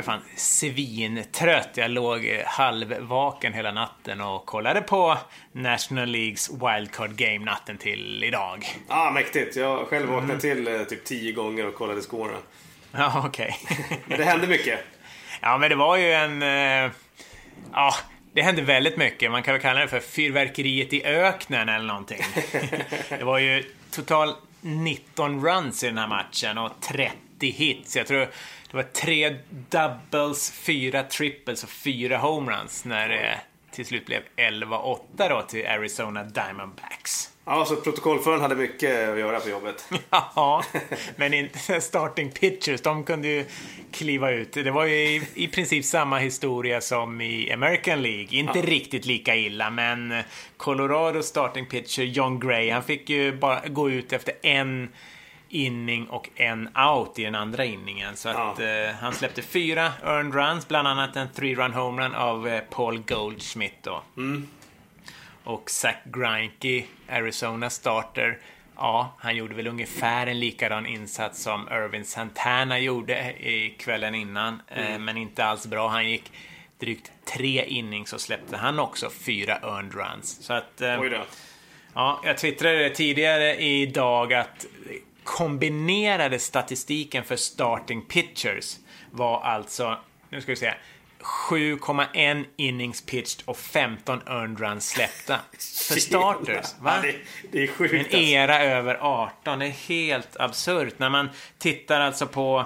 är fan svintrött. Jag låg eh, halvvaken hela natten och kollade på National Leagues Wildcard Game natten till idag. Ja, ah, mäktigt. Jag själv vaknade mm. till eh, typ tio gånger och kollade scorerna. Ja, okej. Okay. men det hände mycket. Ja, men det var ju en... Eh, ja, det hände väldigt mycket. Man kan väl kalla det för fyrverkeriet i öknen eller någonting. det var ju total 19 runs i den här matchen och 30 hits. Jag tror det var tre doubles, fyra triples och fyra homeruns när det till slut blev 11-8 då till Arizona Diamondbacks. Ja, så protokollföraren hade mycket att göra på jobbet. ja, men inte starting pitchers, de kunde ju kliva ut. Det var ju i, i princip samma historia som i American League. Inte ja. riktigt lika illa, men Colorado starting pitcher John Gray, han fick ju bara gå ut efter en inning och en out i den andra inningen. Så att ja. eh, han släppte fyra earned runs, bland annat en three run homerun av eh, Paul Goldschmidt då. Mm. Och Zach Greinke, Arizona starter, ja, han gjorde väl ungefär en likadan insats som Irvin Santana gjorde i kvällen innan, eh, mm. eh, men inte alls bra. Han gick drygt tre innings och släppte han också fyra earned runs. Så att... Eh, Ja, jag twittrade tidigare idag att kombinerade statistiken för starting pitchers var alltså, nu ska vi se, 7,1 innings pitched och 15 earned runs släppta. För starters. Va? Ja, det, det, är sjukt. En alltså. era alltså. över 18. Det är helt absurt. När man tittar alltså på...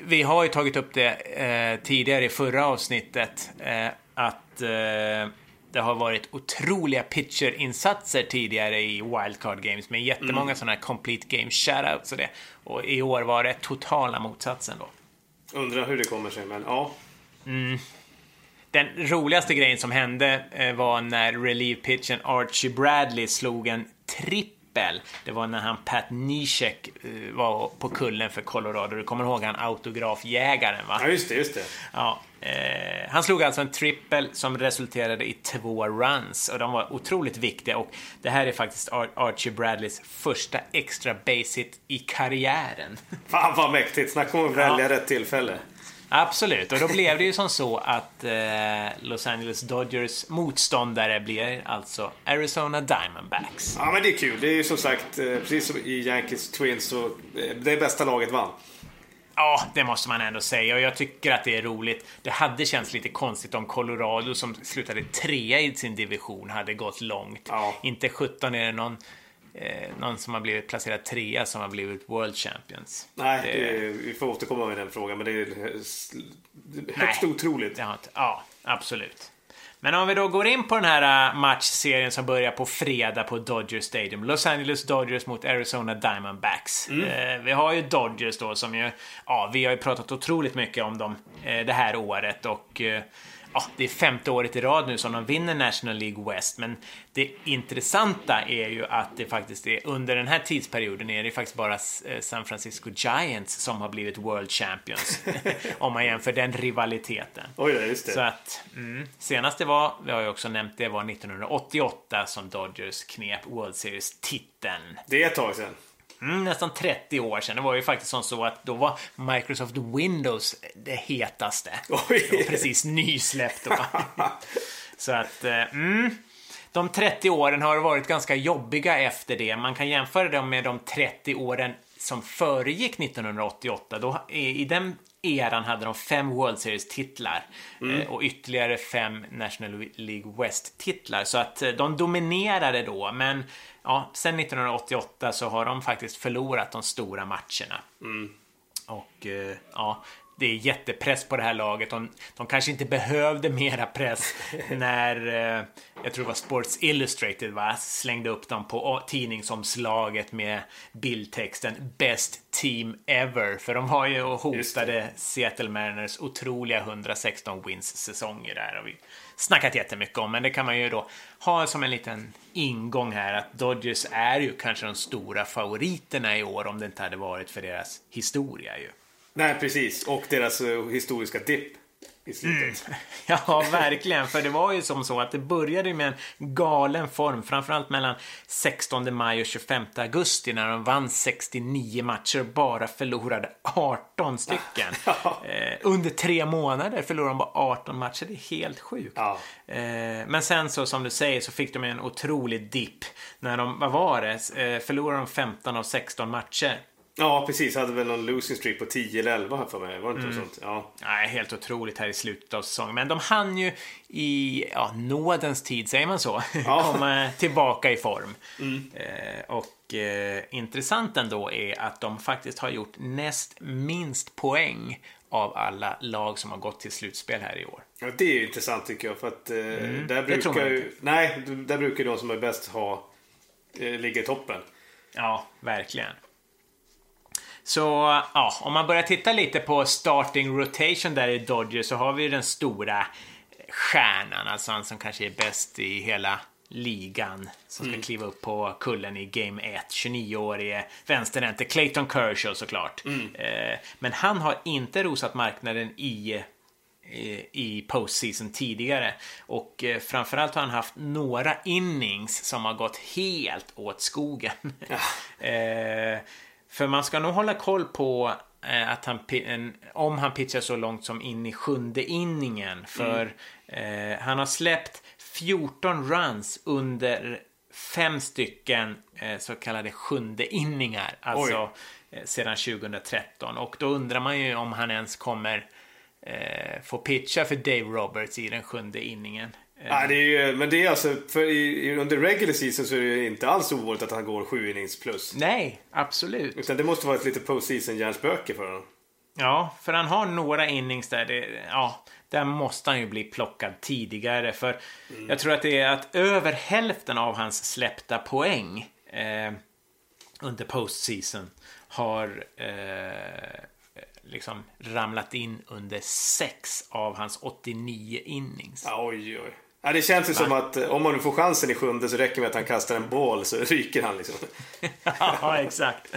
Vi har ju tagit upp det eh, tidigare i förra avsnittet. Eh, att eh, det har varit otroliga pitcherinsatser tidigare i wildcard games med jättemånga mm. sådana här complete game shoutouts och det. Och i år var det totala motsatsen då. Undrar hur det kommer sig, men ja. Mm. Den roligaste grejen som hände eh, var när relief pitchen Archie Bradley slog en trippel. Det var när han Pat Nishek eh, var på kullen för Colorado. Du kommer ihåg han autografjägaren va? Ja, just det, just det. Ja, Eh, han slog alltså en trippel som resulterade i två runs och de var otroligt viktiga och det här är faktiskt Ar Archie Bradleys första extra base hit i karriären. Fan vad mäktigt, snacka om att välja ja. rätt tillfälle. Absolut, och då blev det ju som så att eh, Los Angeles Dodgers motståndare blir alltså Arizona Diamondbacks. Ja men det är kul, det är ju som sagt eh, precis som i Yankees Twins så eh, det bästa laget vann. Ja, det måste man ändå säga och jag tycker att det är roligt. Det hade känts lite konstigt om Colorado som slutade trea i sin division hade gått långt. Ja. Inte 17 är det någon, eh, någon som har blivit placerad trea som har blivit World Champions. Nej, det... Det, vi får återkomma med den frågan men det är högst Nej, otroligt. Ja, absolut. Men om vi då går in på den här äh, matchserien som börjar på fredag på Dodger Stadium. Los Angeles Dodgers mot Arizona Diamondbacks. Mm. Eh, vi har ju Dodgers då som ju, ja, vi har ju pratat otroligt mycket om dem eh, det här året och eh, ja, det är femte året i rad nu som de vinner National League West, men det intressanta är ju att det faktiskt är under den här tidsperioden är det faktiskt bara eh, San Francisco Giants som har blivit World Champions. om man jämför den rivaliteten. Oj, just det. Så att, mm, senaste var, vi har ju också nämnt det, var 1988 som Dodgers knep World Series-titeln. Det är ett tag sedan. Mm, nästan 30 år sedan. Det var ju faktiskt som så att då var Microsoft Windows det hetaste. Oj. Det var precis nysläppt då. så att, eh, mm. De 30 åren har varit ganska jobbiga efter det. Man kan jämföra dem med de 30 åren som föregick 1988. Då, i, I den eran hade de fem World Series-titlar mm. Eh, och ytterligare fem National League West-titlar. Så att eh, de dominerade då, men ja, sen 1988 så har de faktiskt förlorat de stora matcherna. Mm. Och eh, ja, det är jättepress på det här laget. De, de kanske inte behövde mera press när, eh, jag tror det var Sports Illustrated, va? slängde upp dem på tidningsomslaget med bildtexten “Best team ever”. För de var ju och hotade Seattle Mariners otroliga 116 wins säsonger där. Och vi snackat jättemycket om, men det kan man ju då ha som en liten ingång här att Dodgers är ju kanske de stora favoriterna i år om det inte hade varit för deras historia ju. Nej, precis. Och deras uh, historiska dipp. i slutet. Mm. Ja, verkligen. För det var ju som så att det började med en galen form, framförallt mellan 16 maj och 25 augusti när de vann 69 matcher och bara förlorade 18 stycken. Ja. Eh, under tre månader förlorade de bara 18 matcher. Det är helt sjukt. Ja. Eh, men sen så, som du säger, så fick de en otrolig dipp när de, vad var det, eh, förlorade de 15 av 16 matcher. Ja, precis. Hade väl någon losing streak på 10 eller 11 här för mig. Var det inte mm. sånt? Ja. Nej, helt otroligt här i slutet av säsongen. Men de hann ju i ja, nådens tid, säger man så, ja. komma tillbaka i form. Mm. Eh, och eh, intressant ändå är att de faktiskt har gjort näst minst poäng av alla lag som har gått till slutspel här i år. Ja, det är ju intressant tycker jag. För att eh, mm, där brukar ju, Nej, där brukar de som är bäst ha, eh, ligga i toppen. Ja, verkligen. Så ja, om man börjar titta lite på starting rotation där i Dodgers så har vi den stora stjärnan, alltså han som kanske är bäst i hela ligan som ska mm. kliva upp på kullen i Game 1. 29-årige vänsterhänte Clayton Kershaw såklart. Mm. Eh, men han har inte rosat marknaden i i postseason tidigare. Och eh, framförallt har han haft några innings som har gått helt åt skogen. Ja. eh, för man ska nog hålla koll på eh, att han, om han pitchar så långt som in i sjunde inningen. För mm. eh, han har släppt 14 runs under fem stycken eh, så kallade sjunde inningar. Alltså eh, sedan 2013. Och då undrar man ju om han ens kommer eh, få pitcha för Dave Roberts i den sjunde inningen. Ja, det är ju, men det är alltså, för i, under regular season så är det inte alls ovanligt att han går sju innings plus. Nej, absolut. Utan det måste vara ett lite postseason hjärnspöke för honom. Ja, för han har några innings där det, ja, där måste han ju bli plockad tidigare. För mm. jag tror att det är att över hälften av hans släppta poäng eh, under postseason har eh, liksom ramlat in under sex av hans 89 innings. Oj, oj. Ja, det känns ju som att eh, om man nu får chansen i sjunde så räcker det med att han kastar en boll så ryker han liksom. ja, exakt.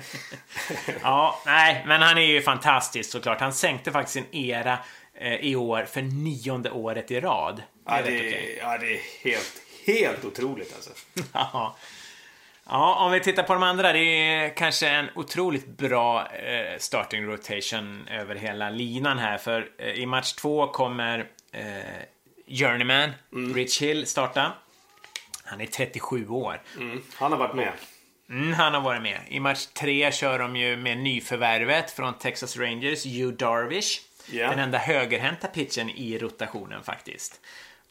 ja, nej, men han är ju fantastisk såklart. Han sänkte faktiskt sin era eh, i år för nionde året i rad. Ja, det, är, ja, det är helt, helt otroligt alltså. ja. Ja, om vi tittar på de andra. Det är kanske en otroligt bra eh, starting rotation över hela linan här. För eh, i match två kommer Journeyman, mm. Rich Hill, starta. Han är 37 år. Mm. Han har varit med. Mm, han har varit med. I match tre kör de ju med nyförvärvet från Texas Rangers, Hugh Darvish. Yeah. Den enda högerhänta pitchen i rotationen faktiskt.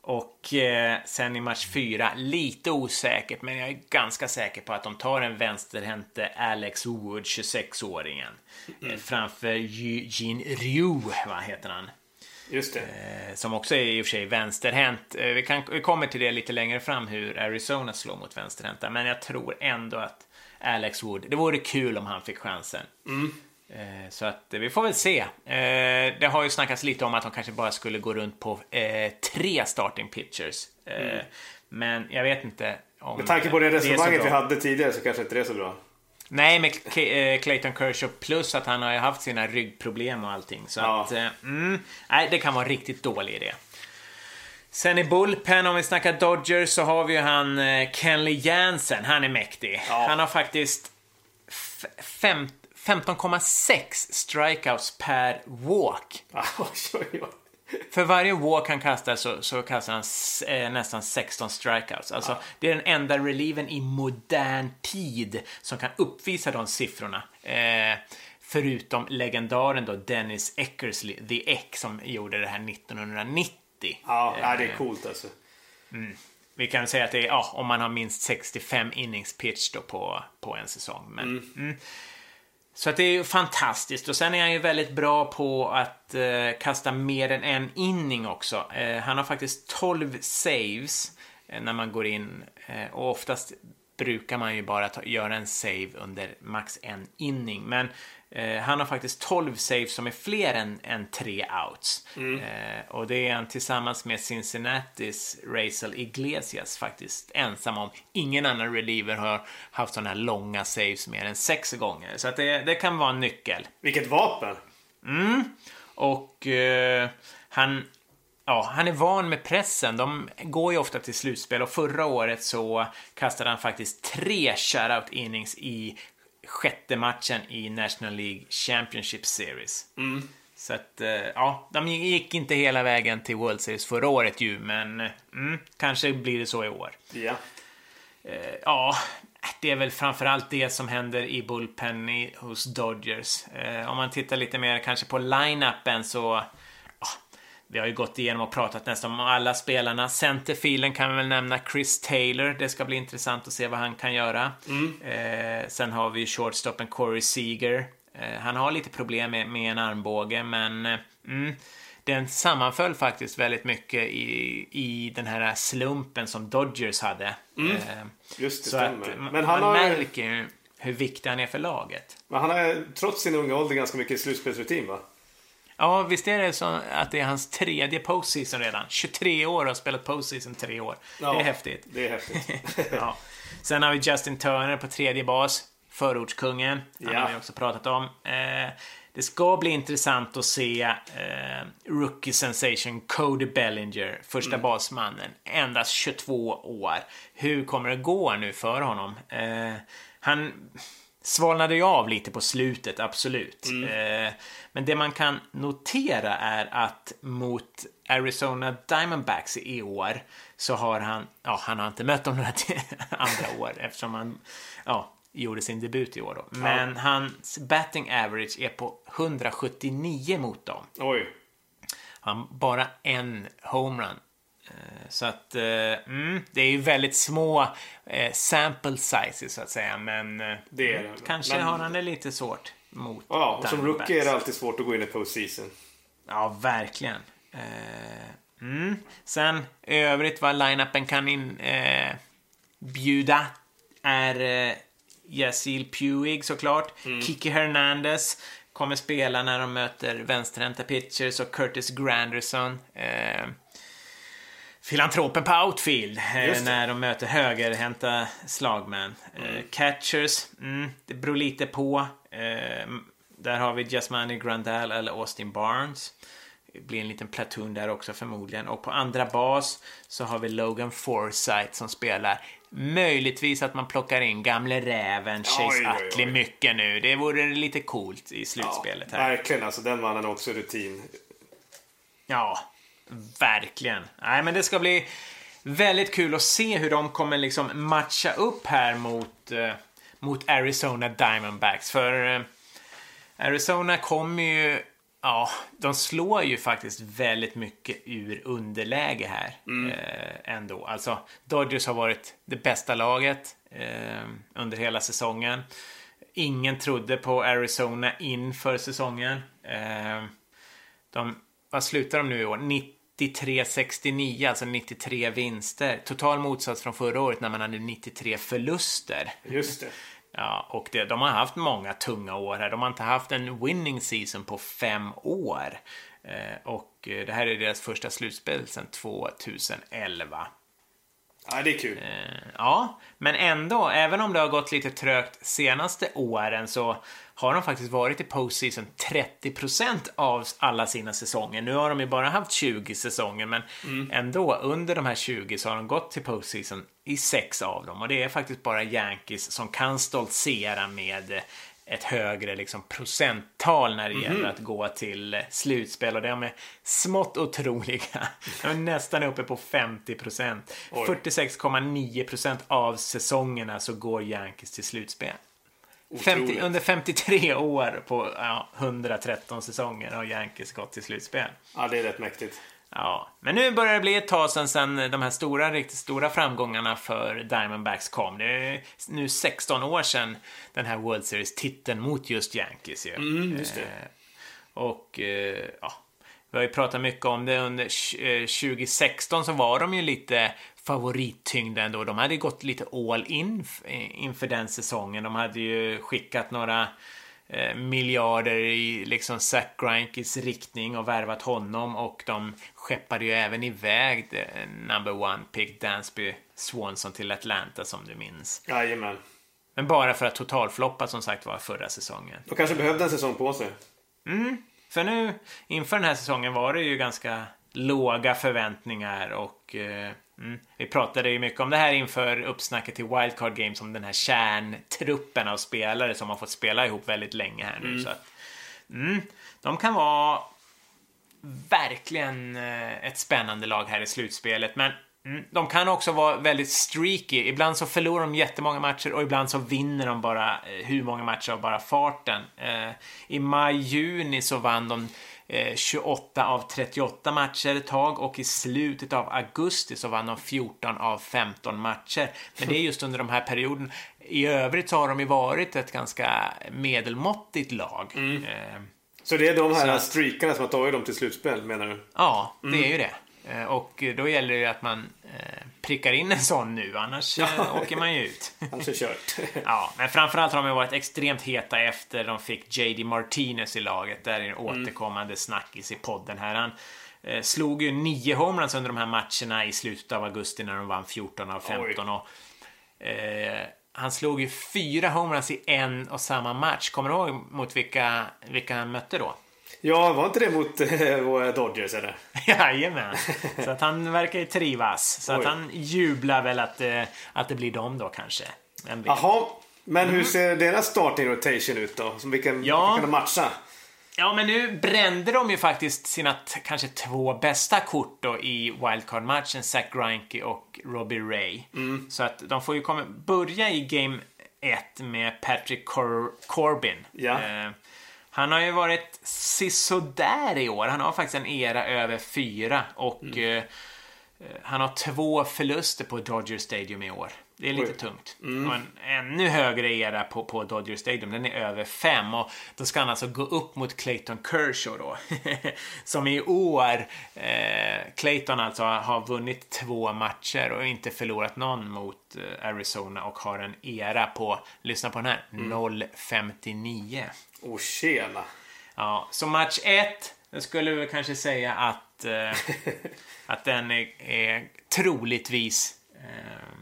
Och eh, sen i match fyra, lite osäkert, men jag är ganska säker på att de tar en vänsterhänte Alex Wood, 26-åringen. Mm. Eh, framför Eugene Ryu, vad heter han? Just det. Eh, som också är i och för sig vänsterhänt. Eh, vi, kan, vi kommer till det lite längre fram, hur Arizona slår mot vänsterhänta. Men jag tror ändå att Alex Wood, det vore kul om han fick chansen. Mm. Eh, så att vi får väl se. Det har ju snackats lite om att de kanske bara skulle gå runt på tre starting pitchers. Mm. Men jag vet inte om Med tanke på det resonemanget vi hade tidigare så kanske inte det är så bra. Nej, med eh, Clayton Kershaw plus att han har haft sina ryggproblem och allting. Så ja. att, eh, mm, nej, det kan vara en riktigt dålig idé. Sen i Bullpen, om vi snackar Dodgers, så har vi ju han eh, Kenley Jansen. Han är mäktig. Ja. Han har faktiskt 15,6 strikeouts per walk. För varje walk han kastar så, så kastar han eh, nästan 16 strikeouts. Alltså, ja. Det är den enda relieven i modern tid som kan uppvisa de siffrorna. Eh, förutom legendaren då Dennis Eckersley, The Eck, som gjorde det här 1990. Ja, eh, det är coolt alltså. Mm. Vi kan säga att det är, ja, om man har minst 65 innings pitch då på, på en säsong. Men, mm. Mm. Så att det är ju fantastiskt. Och sen är han ju väldigt bra på att eh, kasta mer än en inning också. Eh, han har faktiskt 12 saves eh, när man går in. Eh, och oftast brukar man ju bara ta, göra en save under max en inning. Men Eh, han har faktiskt 12 saves som är fler än, än tre outs. Mm. Eh, och det är han tillsammans med Cincinnatis Raisel Iglesias faktiskt ensam om. Ingen annan reliever har haft sådana här långa saves mer än sex gånger. Så att det, det kan vara en nyckel. Vilket vapen! Mm. Och eh, han ja, han är van med pressen. De går ju ofta till slutspel och förra året så kastade han faktiskt tre shutout innings i sjätte matchen i National League Championship Series. Mm. Så att, eh, ja, de gick inte hela vägen till World Series förra året ju, men mm, kanske blir det så i år. Ja. Eh, ja, det är väl framförallt det som händer i bullpen hos Dodgers. Eh, om man tittar lite mer kanske på line-upen så vi har ju gått igenom och pratat nästan om alla spelarna. Centerfilen kan vi väl nämna Chris Taylor. Det ska bli intressant att se vad han kan göra. Mm. Eh, sen har vi shortstoppen Corey Seager. Eh, han har lite problem med, med en armbåge, men eh, mm, den sammanföll faktiskt väldigt mycket i, i den här slumpen som Dodgers hade. Mm. Eh, Just det, så stämmer. Att, men han man har... märker hur viktig han är för laget. Men han har trots sin unga ålder ganska mycket slutspelsrutin va? Ja, visst är det så att det är hans tredje postseason redan? 23 år och har spelat postseason tre år. Ja, det är häftigt. Det är häftigt. ja. Sen har vi Justin Turner på tredje bas. Förortskungen. Han ja. har vi också pratat om. Eh, det ska bli intressant att se eh, rookie sensation Cody Bellinger, första mm. basmannen, endast 22 år. Hur kommer det gå nu för honom? Eh, han svalnade ju av lite på slutet, absolut. Mm. Eh, men det man kan notera är att mot Arizona Diamondbacks i år så har han, ja, han har inte mött dem några andra år eftersom han, ja, gjorde sin debut i år då. Men ja. hans batting average är på 179 mot dem. Oj. Han bara en homerun Eh, så att, eh, mm, det är ju väldigt små eh, sample sizes så att säga, men det det. kanske men... har han det lite svårt mot Ja, och som rookie är det alltid svårt att gå in i postseason. Ja, verkligen. Mm. Sen i övrigt vad line-upen kan in, eh, bjuda är eh, Yasil Puig såklart. Mm. Kiki Hernandez kommer spela när de möter vänsterhänta pitchers och Curtis Granderson. Eh, filantropen på outfield eh, när de möter högerhänta slagmän. Eh, mm. catchers, mm, det beror lite på. Eh, där har vi Jasmani Grandal eller Austin Barnes. Det blir en liten platoon där också förmodligen. Och på andra bas så har vi Logan Forsythe som spelar. Möjligtvis att man plockar in gamle räven Chase Utley mycket nu. Det vore lite coolt i slutspelet här. verkligen, alltså den mannen har också rutin. Ja, Verkligen. Nej, men det ska bli väldigt kul att se hur de kommer liksom matcha upp här mot, eh, mot Arizona Diamondbacks. För eh, Arizona kommer ju Ja, de slår ju faktiskt väldigt mycket ur underläge här mm. eh, ändå. Alltså, Dodgers har varit det bästa laget eh, under hela säsongen. Ingen trodde på Arizona inför säsongen. Eh, de, vad slutar de nu i år? 90 93-69, alltså 93 vinster. Total motsats från förra året när man hade 93 förluster. Just det. Ja, och det, de har haft många tunga år här. De har inte haft en winning season på fem år. Eh, och eh, det här är deras första slutspel sedan 2011. Ja, det är kul. Eh, ja, men ändå, även om det har gått lite trögt senaste åren så har de faktiskt varit i postseason 30% av alla sina säsonger. Nu har de ju bara haft 20 säsonger, men mm. ändå under de här 20 så har de gått till postseason i sex av dem. Och det är faktiskt bara Yankees som kan stoltsera med ett högre liksom, procenttal när det mm. gäller att gå till slutspel och de är smått otroliga. De är nästan uppe på 50 procent. 46,9 procent av säsongerna så går Yankees till slutspel. 50, under 53 år på ja, 113 säsonger har Yankees gått till slutspel. Ja, det är rätt mäktigt. Ja, men nu börjar det bli ett tag sedan, sedan de här stora, riktigt stora framgångarna för Diamondbacks kom. Det är nu 16 år sedan den här World Series-titeln mot just Yankees ju. Mm, just. Eh, och eh, ja, vi har ju pratat mycket om det under 2016 eh, så var de ju lite favorittyngda ändå. De hade gått lite all in inför den säsongen. De hade ju skickat några eh, miljarder i liksom Zack Greinkes riktning och värvat honom och de skeppade ju även iväg the number one pick Dansby Swanson till Atlanta som du minns. Jajamän. Men bara för att totalfloppa som sagt var förra säsongen. De kanske behövde en säsong på sig. Mm, för nu inför den här säsongen var det ju ganska låga förväntningar och eh, mm, vi pratade ju mycket om det här inför uppsnacket till Wildcard Games om den här kärntruppen av spelare som har fått spela ihop väldigt länge här nu. Mm. Så att, mm, de kan vara verkligen eh, ett spännande lag här i slutspelet, men Mm. De kan också vara väldigt streaky. Ibland så förlorar de jättemånga matcher och ibland så vinner de bara eh, hur många matcher av bara farten. Eh, I maj-juni så vann de 28 eh, av 38 matcher ett tag och i slutet av augusti så vann de 14 av 15 matcher. Men det är just under de här perioderna. I övrigt så har de ju varit ett ganska medelmåttigt lag. Mm. Så det är de här så... streakarna som har tagit dem till slutspel menar du? Ja, det mm. är ju det. Eh, och då gäller det ju att man eh, prickar in en sån nu, annars. Eh, åker man ju ut. Annars är kört. ja, men framförallt har de varit extremt heta efter de fick JD Martinez i laget. Där är en mm. återkommande snackis i podden här. Han slog ju nio homeruns under de här matcherna i slutet av augusti när de vann 14 av 15. Och, eh, han slog ju fyra homeruns i en och samma match. Kommer du ihåg mot vilka, vilka han mötte då? Ja, var inte det mot äh, Dodgers eller? Jajamän. Så att han verkar ju trivas. Så Oj. att han jublar väl att, äh, att det blir dem då kanske. Jaha, men mm. hur ser deras starting rotation ut då? Som vilken, ja. vilka de matcha? Ja, men nu brände de ju faktiskt sina kanske två bästa kort då i wildcard-matchen, Zach Greinke och Robbie Ray. Mm. Så att de får ju komma, börja i Game 1 med Patrick Cor Corbin. Ja. Eh, han har ju varit sisådär i år. Han har faktiskt en era över fyra och mm. eh, han har två förluster på Dodger Stadium i år. Det är lite tungt. Mm. Och en ännu högre era på, på Dodger Stadium, den är över fem. Och då ska han alltså gå upp mot Clayton Kershaw då. Som i år, eh, Clayton alltså har vunnit två matcher och inte förlorat någon mot eh, Arizona och har en era på, lyssna på den här, mm. 0,59. Oh, tjena! Ja, så match ett, då skulle vi kanske säga att, eh, att den är, är troligtvis eh,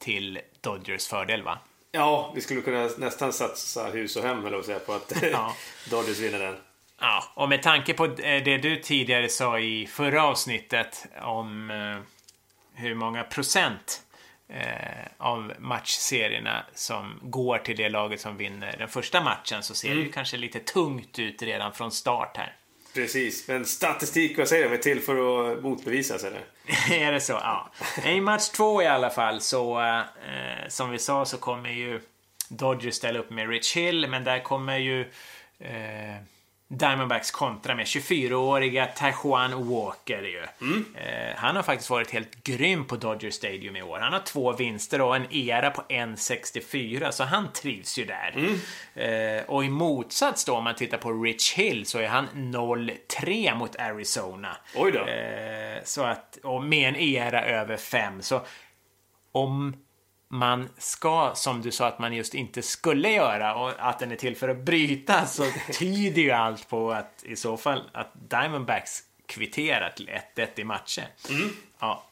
till Dodgers fördel, va? Ja, vi skulle kunna nästan satsa hus och hem, eller säga, på att ja. Dodgers vinner den. Ja, och med tanke på eh, det du tidigare sa i förra avsnittet om eh, hur många procent eh, av matchserierna som går till det laget som vinner den första matchen så ser mm. det ju kanske lite tungt ut redan från start här. Precis, men statistik, vad säger de, är till för att motbevisas eller? är det så? Ja. I match två i alla fall så, eh, som vi sa så kommer ju Dodgers ställa upp med Rich Hill, men där kommer ju eh, Diamondbacks kontra med 24-åriga Tajuan Walker ju. Mm. Eh, han har faktiskt varit helt grym på Dodger Stadium i år. Han har två vinster och en era på 1,64 så han trivs ju där. Mm. Eh, och i motsats då om man tittar på Rich Hill så är han 0-3 mot Arizona. Oj då. Eh, så att, och med en era över 5 så om man ska, som du sa att man just inte skulle göra och att den är till för att bryta så tyder ju allt på att i så fall att Diamondbacks kvitterar till 1-1 i matchen. Mm. Ja.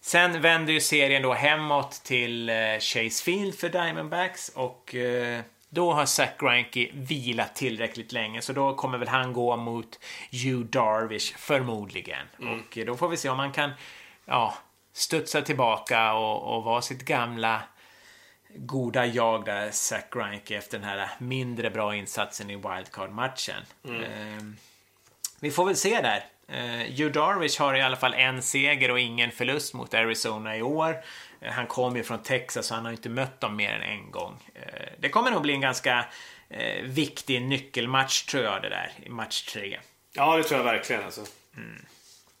Sen vänder ju serien då hemåt till eh, Chase Field för Diamondbacks och eh, då har Zach Greinke vilat tillräckligt länge så då kommer väl han gå mot Hugh Darvish förmodligen. Mm. Och då får vi se om man kan ja, studsa tillbaka och, och vara sitt gamla goda jag där, Zach Greinke, efter den här mindre bra insatsen i wildcard-matchen. Mm. Eh, vi får väl se där. Eh, Hugh Darvish har i alla fall en seger och ingen förlust mot Arizona i år. Eh, han kommer ju från Texas så han har inte mött dem mer än en gång. Eh, det kommer nog bli en ganska eh, viktig nyckelmatch tror jag det där, i match tre. Ja, det tror jag verkligen alltså. Mm.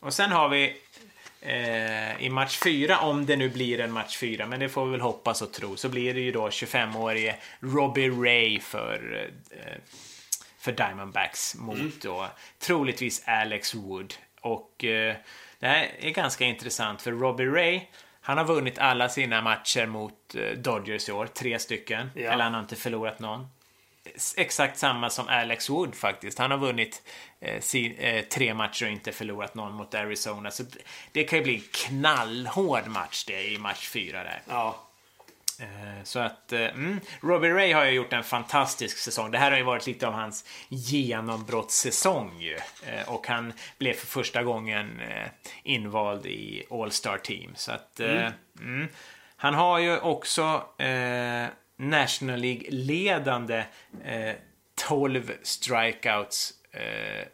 Och sen har vi eh, i match 4, om det nu blir en match 4, men det får vi väl hoppas och tro, så blir det ju då 25-årige Robbie Ray för, eh, för Diamondbacks mot mm. då troligtvis Alex Wood. Och eh, det här är ganska intressant för Robbie Ray, han har vunnit alla sina matcher mot eh, Dodgers i år, tre stycken. Ja. Eller han har inte förlorat någon exakt samma som Alex Wood faktiskt. Han har vunnit tre matcher och inte förlorat någon mot Arizona. Så det kan ju bli en knallhård match det i match fyra där. Ja. Eh, så att, eh, mm, Robbie Ray har ju gjort en fantastisk säsong. Det här har ju varit lite av hans genombrottssäsong ju. Eh, och han blev för första gången invald i All-Star Team. Så att, mm. Mm, han har ju också eh, National League-ledande eh, 12 strikeouts eh,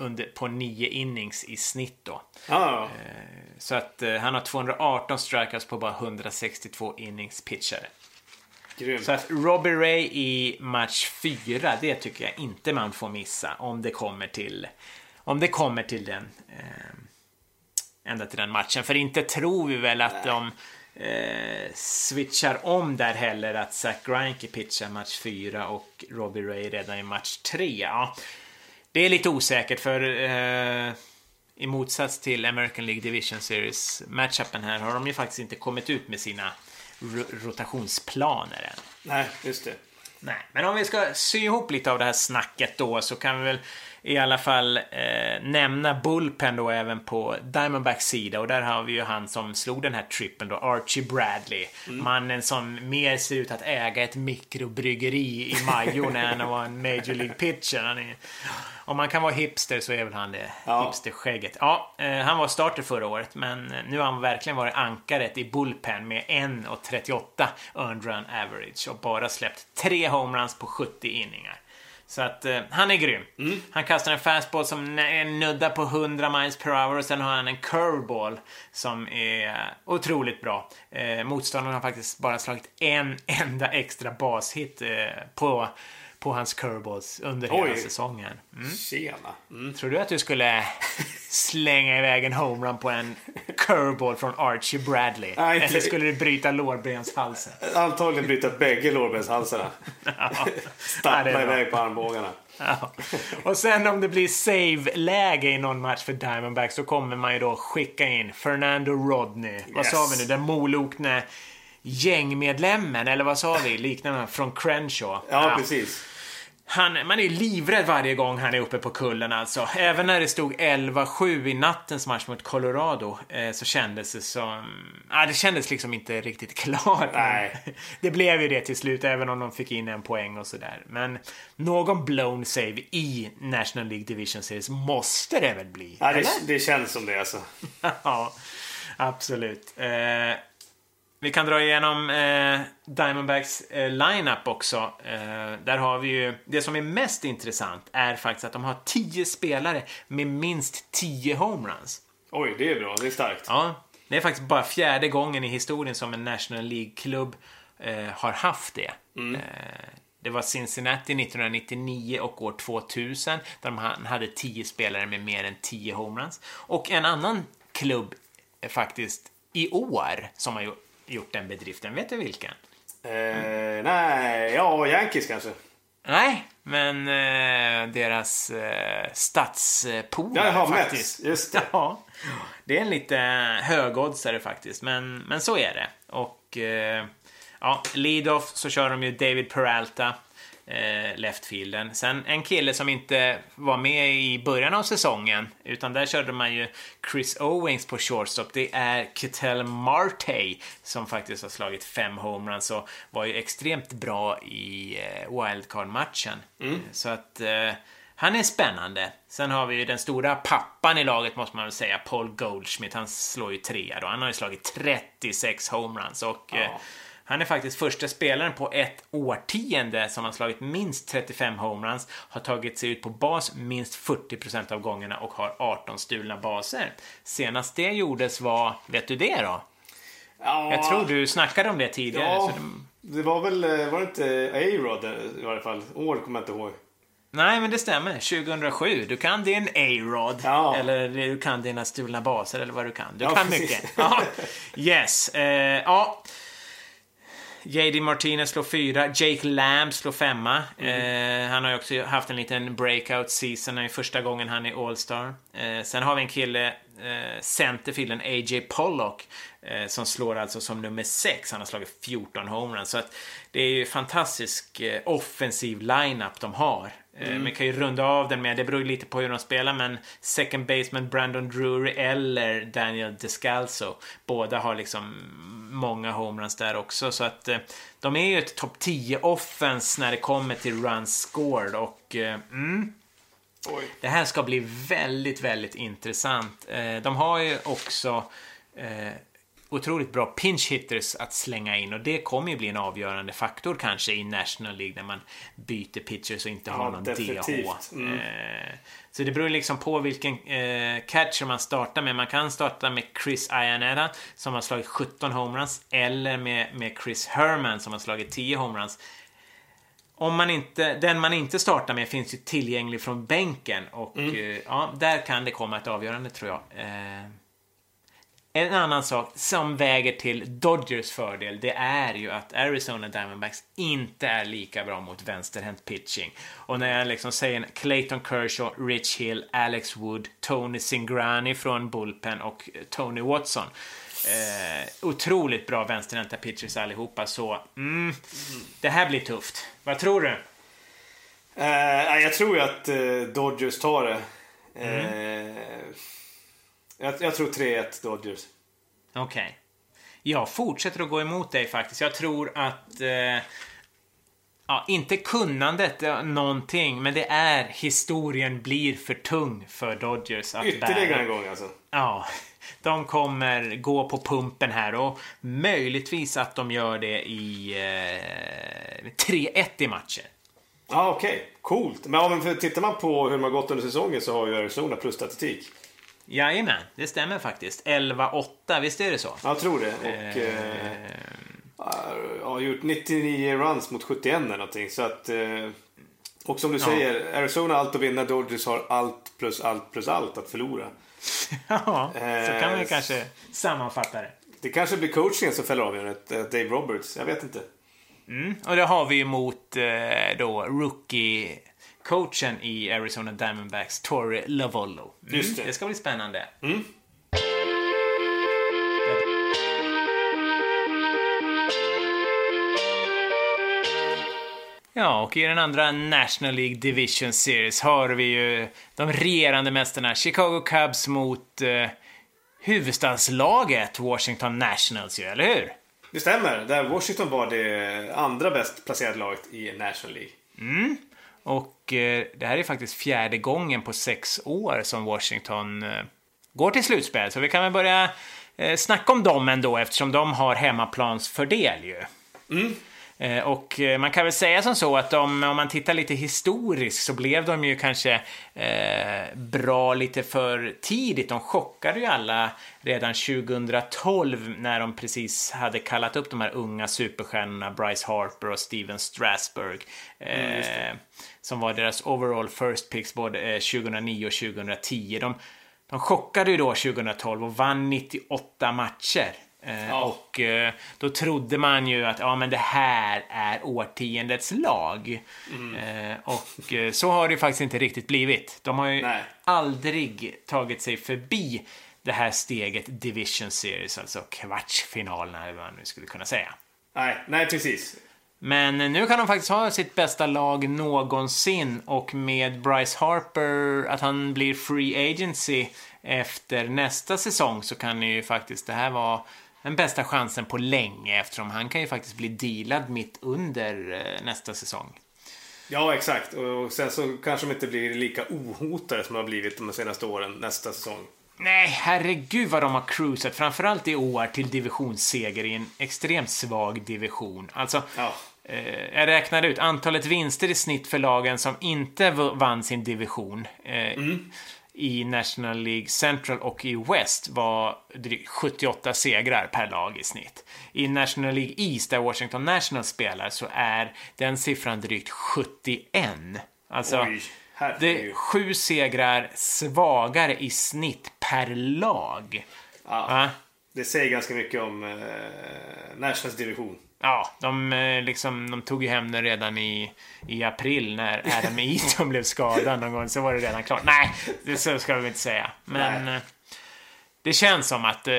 under, på nio innings i snitt då. Ah. Så att eh, han har 218 strikeouts på bara 162 innings pitchade. Grymt. Så att Robbie Ray i match 4, det tycker jag inte man får missa om det kommer till, om det kommer till den, eh, ända till den matchen. För inte tror vi väl att Nej. de eh, switchar om där heller att Zach Greinke pitchar match 4 och Robbie Ray redan i match 3. Ja, det är lite osäkert för eh, i motsats till American League Division Series matchupen här har de ju faktiskt inte kommit ut med sina rotationsplaner än. Nej, just det. Nej, men om vi ska sy ihop lite av det här snacket då så kan vi väl i alla fall eh, nämna Bullpen då även på Diamondbacks sida och där har vi ju han som slog den här trippen då, Archie Bradley. Mm. Mannen som mer ser ut att äga ett mikrobryggeri i Majorna än att vara en Major League pitcher. Han är, om man kan vara hipster så är väl han det ja. hipsterskägget. Ja, eh, han var starter förra året men nu har han verkligen varit ankaret i Bullpen med 1,38 earned run average och bara släppt tre homeruns på 70 inningar. Så att eh, han är grym. Mm. Han kastar en fastball som är nudda på 100 miles per hour och sen har han en curveball som är otroligt bra. Eh, motståndaren har faktiskt bara slagit en enda extra bashit eh, på på hans curveballs under Oj. hela säsongen. Mm. Tjena. Mm. Tror du att du skulle slänga iväg en homerun på en curveball från Archie Bradley? Nej, Eller skulle du bryta lårbenshalsen? Antagligen bryta bägge lårbenshalsarna. ja. Stappla ja, iväg på armbågarna. Ja. Och sen om det blir save-läge i någon match för Diamondbacks så kommer man ju då skicka in Fernando Rodney. Yes. Vad sa vi nu? Den molokne gängmedlemmen, eller vad sa vi? Liknande från Crenshaw. Ja, ja. precis. Han, man är livrädd varje gång han är uppe på kullen alltså. Även när det stod 11-7 i nattens match mot Colorado eh, så kändes det som... Ah, det kändes liksom inte riktigt klart. Nej. Det blev ju det till slut, även om de fick in en poäng och sådär. Men någon blown save i National League Division Series måste det väl bli? Ja, det, det känns som det alltså. ja, absolut. Eh, vi kan dra igenom eh, Diamondbacks eh, lineup också. Eh, där har vi ju, det som är mest intressant är faktiskt att de har 10 spelare med minst 10 homeruns. Oj, det är bra. Det är starkt. Ja, det är faktiskt bara fjärde gången i historien som en National League-klubb eh, har haft det. Mm. Eh, det var Cincinnati 1999 och år 2000 där de hade 10 spelare med mer än 10 homeruns. Och en annan klubb faktiskt i år som har gjort gjort den bedriften. Vet du vilken? Eh, nej, ja, Yankees kanske. Nej, men eh, deras eh, stadspolare Jaha, faktiskt. Mets. Just det. Ja, det är en lite högoddsare faktiskt, men, men så är det. Och eh, ja, lead-off så kör de ju David Peralta eh, leftfielden. Sen en kille som inte var med i början av säsongen, utan där körde man ju Chris Owings på shortstop. Det är Ketel Marte som faktiskt har slagit fem homeruns och var ju extremt bra i eh, wildcard-matchen. Mm. Så att eh, han är spännande. Sen har vi ju den stora pappan i laget måste man väl säga, Paul Goldschmidt. Han slår ju trea då. Han har ju slagit 36 homeruns och ja. Eh, han är faktiskt första spelaren på ett årtionde som har slagit minst 35 homeruns, har tagit sig ut på bas minst 40% av gångerna och har 18 stulna baser. Senast det gjordes var, vet du det då? Ja, jag tror du snackade om det tidigare. Ja, det... det... var väl, eh, var det inte A-Rod i varje fall? År kommer jag inte ihåg. Nej, men det stämmer. 2007. Du kan din A-Rod. Ja. Eller du kan dina stulna baser eller vad du kan. Du ja, kan precis. mycket. Ja. Yes. Eh, ja. JD Martinez slår fyra. Jake Lamb slår femma. Mm. Eh, han har ju också haft en liten breakout season. Det är första gången han är All-Star. Eh, sen har vi en kille, eh, centerfielden AJ Pollock, eh, som slår alltså som nummer sex. Han har slagit 14 homeruns. Så att det är ju fantastisk eh, offensiv lineup de har. Mm. Man kan ju runda av den med, det beror lite på hur de spelar, men second baseman Brandon Drury eller Daniel Descalzo. Båda har liksom många homeruns där också, så att de är ju ett topp 10 offense när det kommer till runs scored och mm, Oj. Det här ska bli väldigt, väldigt intressant. De har ju också otroligt bra pinch hitters att slänga in och det kommer ju bli en avgörande faktor kanske i National League när man byter pitchers och inte ja, har någon definitivt. DH. Mm. Eh, så det beror liksom på vilken eh, catcher man startar med. Man kan starta med Chris Iannetta som har slagit 17 homeruns eller med, med Chris Herman som har slagit 10 homeruns. Om man inte, den man inte startar med finns ju tillgänglig från bänken och mm. eh, ja, där kan det komma ett avgörande tror jag. Eh, en annan sak som väger till Dodgers fördel, det är ju att Arizona Diamondbacks inte är lika bra mot vänsterhänt pitching. Och när jag liksom säger Clayton Kershaw, Rich Hill, Alex Wood, Tony Singrani från Bullpen och Tony Watson. Eh, otroligt bra vänsterhänta pitchers allihopa, så mm, det här blir tufft. Vad tror du? Eh, jag tror ju att eh, Dodgers tar det. Mm. Jag, jag tror 3-1 Dodgers. Okej. Okay. Jag fortsätter att gå emot dig faktiskt. Jag tror att... Eh, ja, inte kunnandet någonting, men det är historien blir för tung för Dodgers att Ytterligare bära. en gång alltså? Ja. De kommer gå på pumpen här och möjligtvis att de gör det i eh, 3-1 i matcher. Ja, ah, okej. Okay. Coolt. Men, för, tittar man på hur har gått under säsongen så har ju Arizona plus statistik. Jajamän, det stämmer faktiskt. 11-8, visst är det så? Jag tror det. Och, eh... Eh, har gjort 99 runs mot 71 eller någonting. Så att, eh, och som du ja. säger, Arizona har allt att vinna, Dodgers har allt plus allt plus allt att förlora. ja, så kan man eh, kanske sammanfatta det. Det kanske blir coachingen som fäller avgörandet, eh, Dave Roberts. Jag vet inte. Mm, och det har vi mot då rookie coachen i Arizona Diamondbacks, Torre Lavollo. Mm, Just det. det ska bli spännande. Mm. Ja, och i den andra National League Division Series har vi ju de regerande mästarna Chicago Cubs mot eh, huvudstadslaget Washington Nationals ju, eller hur? Det stämmer. Där Washington var det andra bäst placerade laget i National League. Mm. Och eh, det här är faktiskt fjärde gången på sex år som Washington eh, går till slutspel. Så vi kan väl börja eh, snacka om dem ändå eftersom de har hemmaplansfördel ju. Mm. Eh, och eh, man kan väl säga som så att de, om man tittar lite historiskt så blev de ju kanske eh, bra lite för tidigt. De chockade ju alla redan 2012 när de precis hade kallat upp de här unga superstjärnorna Bryce Harper och Steven Strasberg. Eh, mm, som var deras overall first picks både 2009 och 2010. De, de chockade ju då 2012 och vann 98 matcher. Eh, ja. Och eh, då trodde man ju att ja, men det här är årtiondets lag. Mm. Eh, och så har det ju faktiskt inte riktigt blivit. De har ju Nej. aldrig tagit sig förbi det här steget Division Series, alltså kvartsfinalerna eller vad man nu skulle kunna säga. Nej, nej precis. Men nu kan de faktiskt ha sitt bästa lag någonsin och med Bryce Harper, att han blir free agency efter nästa säsong så kan ju faktiskt det här vara den bästa chansen på länge eftersom han kan ju faktiskt bli dealad mitt under eh, nästa säsong. Ja, exakt. Och sen så kanske de inte blir lika ohotade som de har blivit de senaste åren nästa säsong. Nej, herregud vad de har cruisat, framförallt i år, till divisionsseger i en extremt svag division. Alltså, ja. eh, jag räknade ut antalet vinster i snitt för lagen som inte vann sin division. Eh, mm i National League Central och i West var drygt 78 segrar per lag i snitt. I National League East, där Washington National spelar, så är den siffran drygt 71. Alltså, Oj, det är sju segrar svagare i snitt per lag. Ja, ja. Det säger ganska mycket om eh, Nationals division. Ja, de, eh, liksom, de tog ju hem den redan i, i april när Adam Eaton blev skadad någon gång. Så var det redan klart. Nej, det så ska vi inte säga. Men Nej. Eh, det känns som att eh,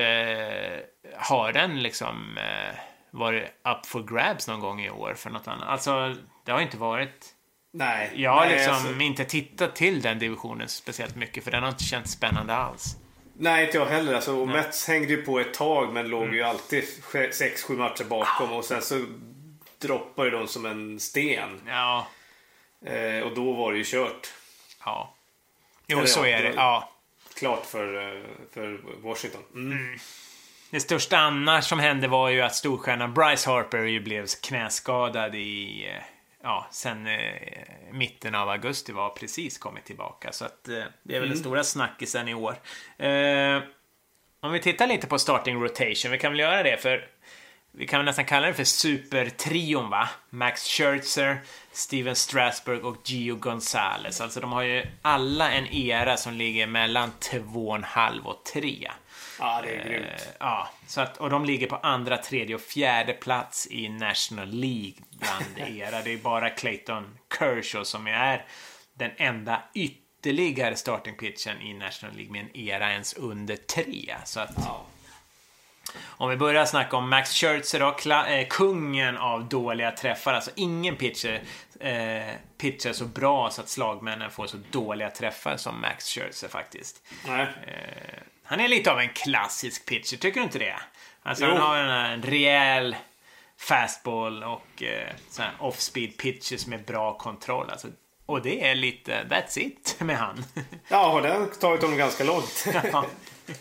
har den liksom eh, varit up for grabs någon gång i år för något annat? Alltså, det har inte varit Nej. Jag har nej, liksom alltså... inte tittat till den divisionen speciellt mycket för den har inte känts spännande alls. Nej, inte jag heller. Alltså, och Mets hängde ju på ett tag men låg mm. ju alltid 6-7 matcher bakom och sen så droppade de som en sten. Ja. Eh, och då var det ju kört. Ja. Jo, Eller, så är det. Ja. Klart för, eh, för Washington. Mm. Mm. Det största annars som hände var ju att storstjärnan Bryce Harper ju blev knäskadad i eh, ja, sen eh, mitten av augusti var precis kommit tillbaka. Så att, eh, det är väl mm. den stora snackisen i år. Eh, om vi tittar lite på starting rotation, vi kan väl göra det för vi kan väl nästan kalla det för supertrion va? Max Scherzer, Steven Strasburg och Gio Gonzalez. Alltså de har ju alla en era som ligger mellan 2,5 och 3. Ja, det är grymt. Eh, ja, så att, och de ligger på andra, tredje och fjärde plats i National League bland era. Det är bara Clayton Kershaw som är den enda ytterligare starting pitchen i National League med en era ens under tre. Så att, ja. Om vi börjar snacka om Max Scherzer då, eh, kungen av dåliga träffar. Alltså ingen pitcher eh, pitchar så bra så att slagmännen får så dåliga träffar som Max Scherzer faktiskt. Nej. Eh, han är lite av en klassisk pitcher, tycker du inte det? Alltså jo. han har en, rejäl fastball och eh, off-speed pitches med bra kontroll. Alltså, och det är lite, that's it med han. Ja, det har tagit honom ganska långt. ja.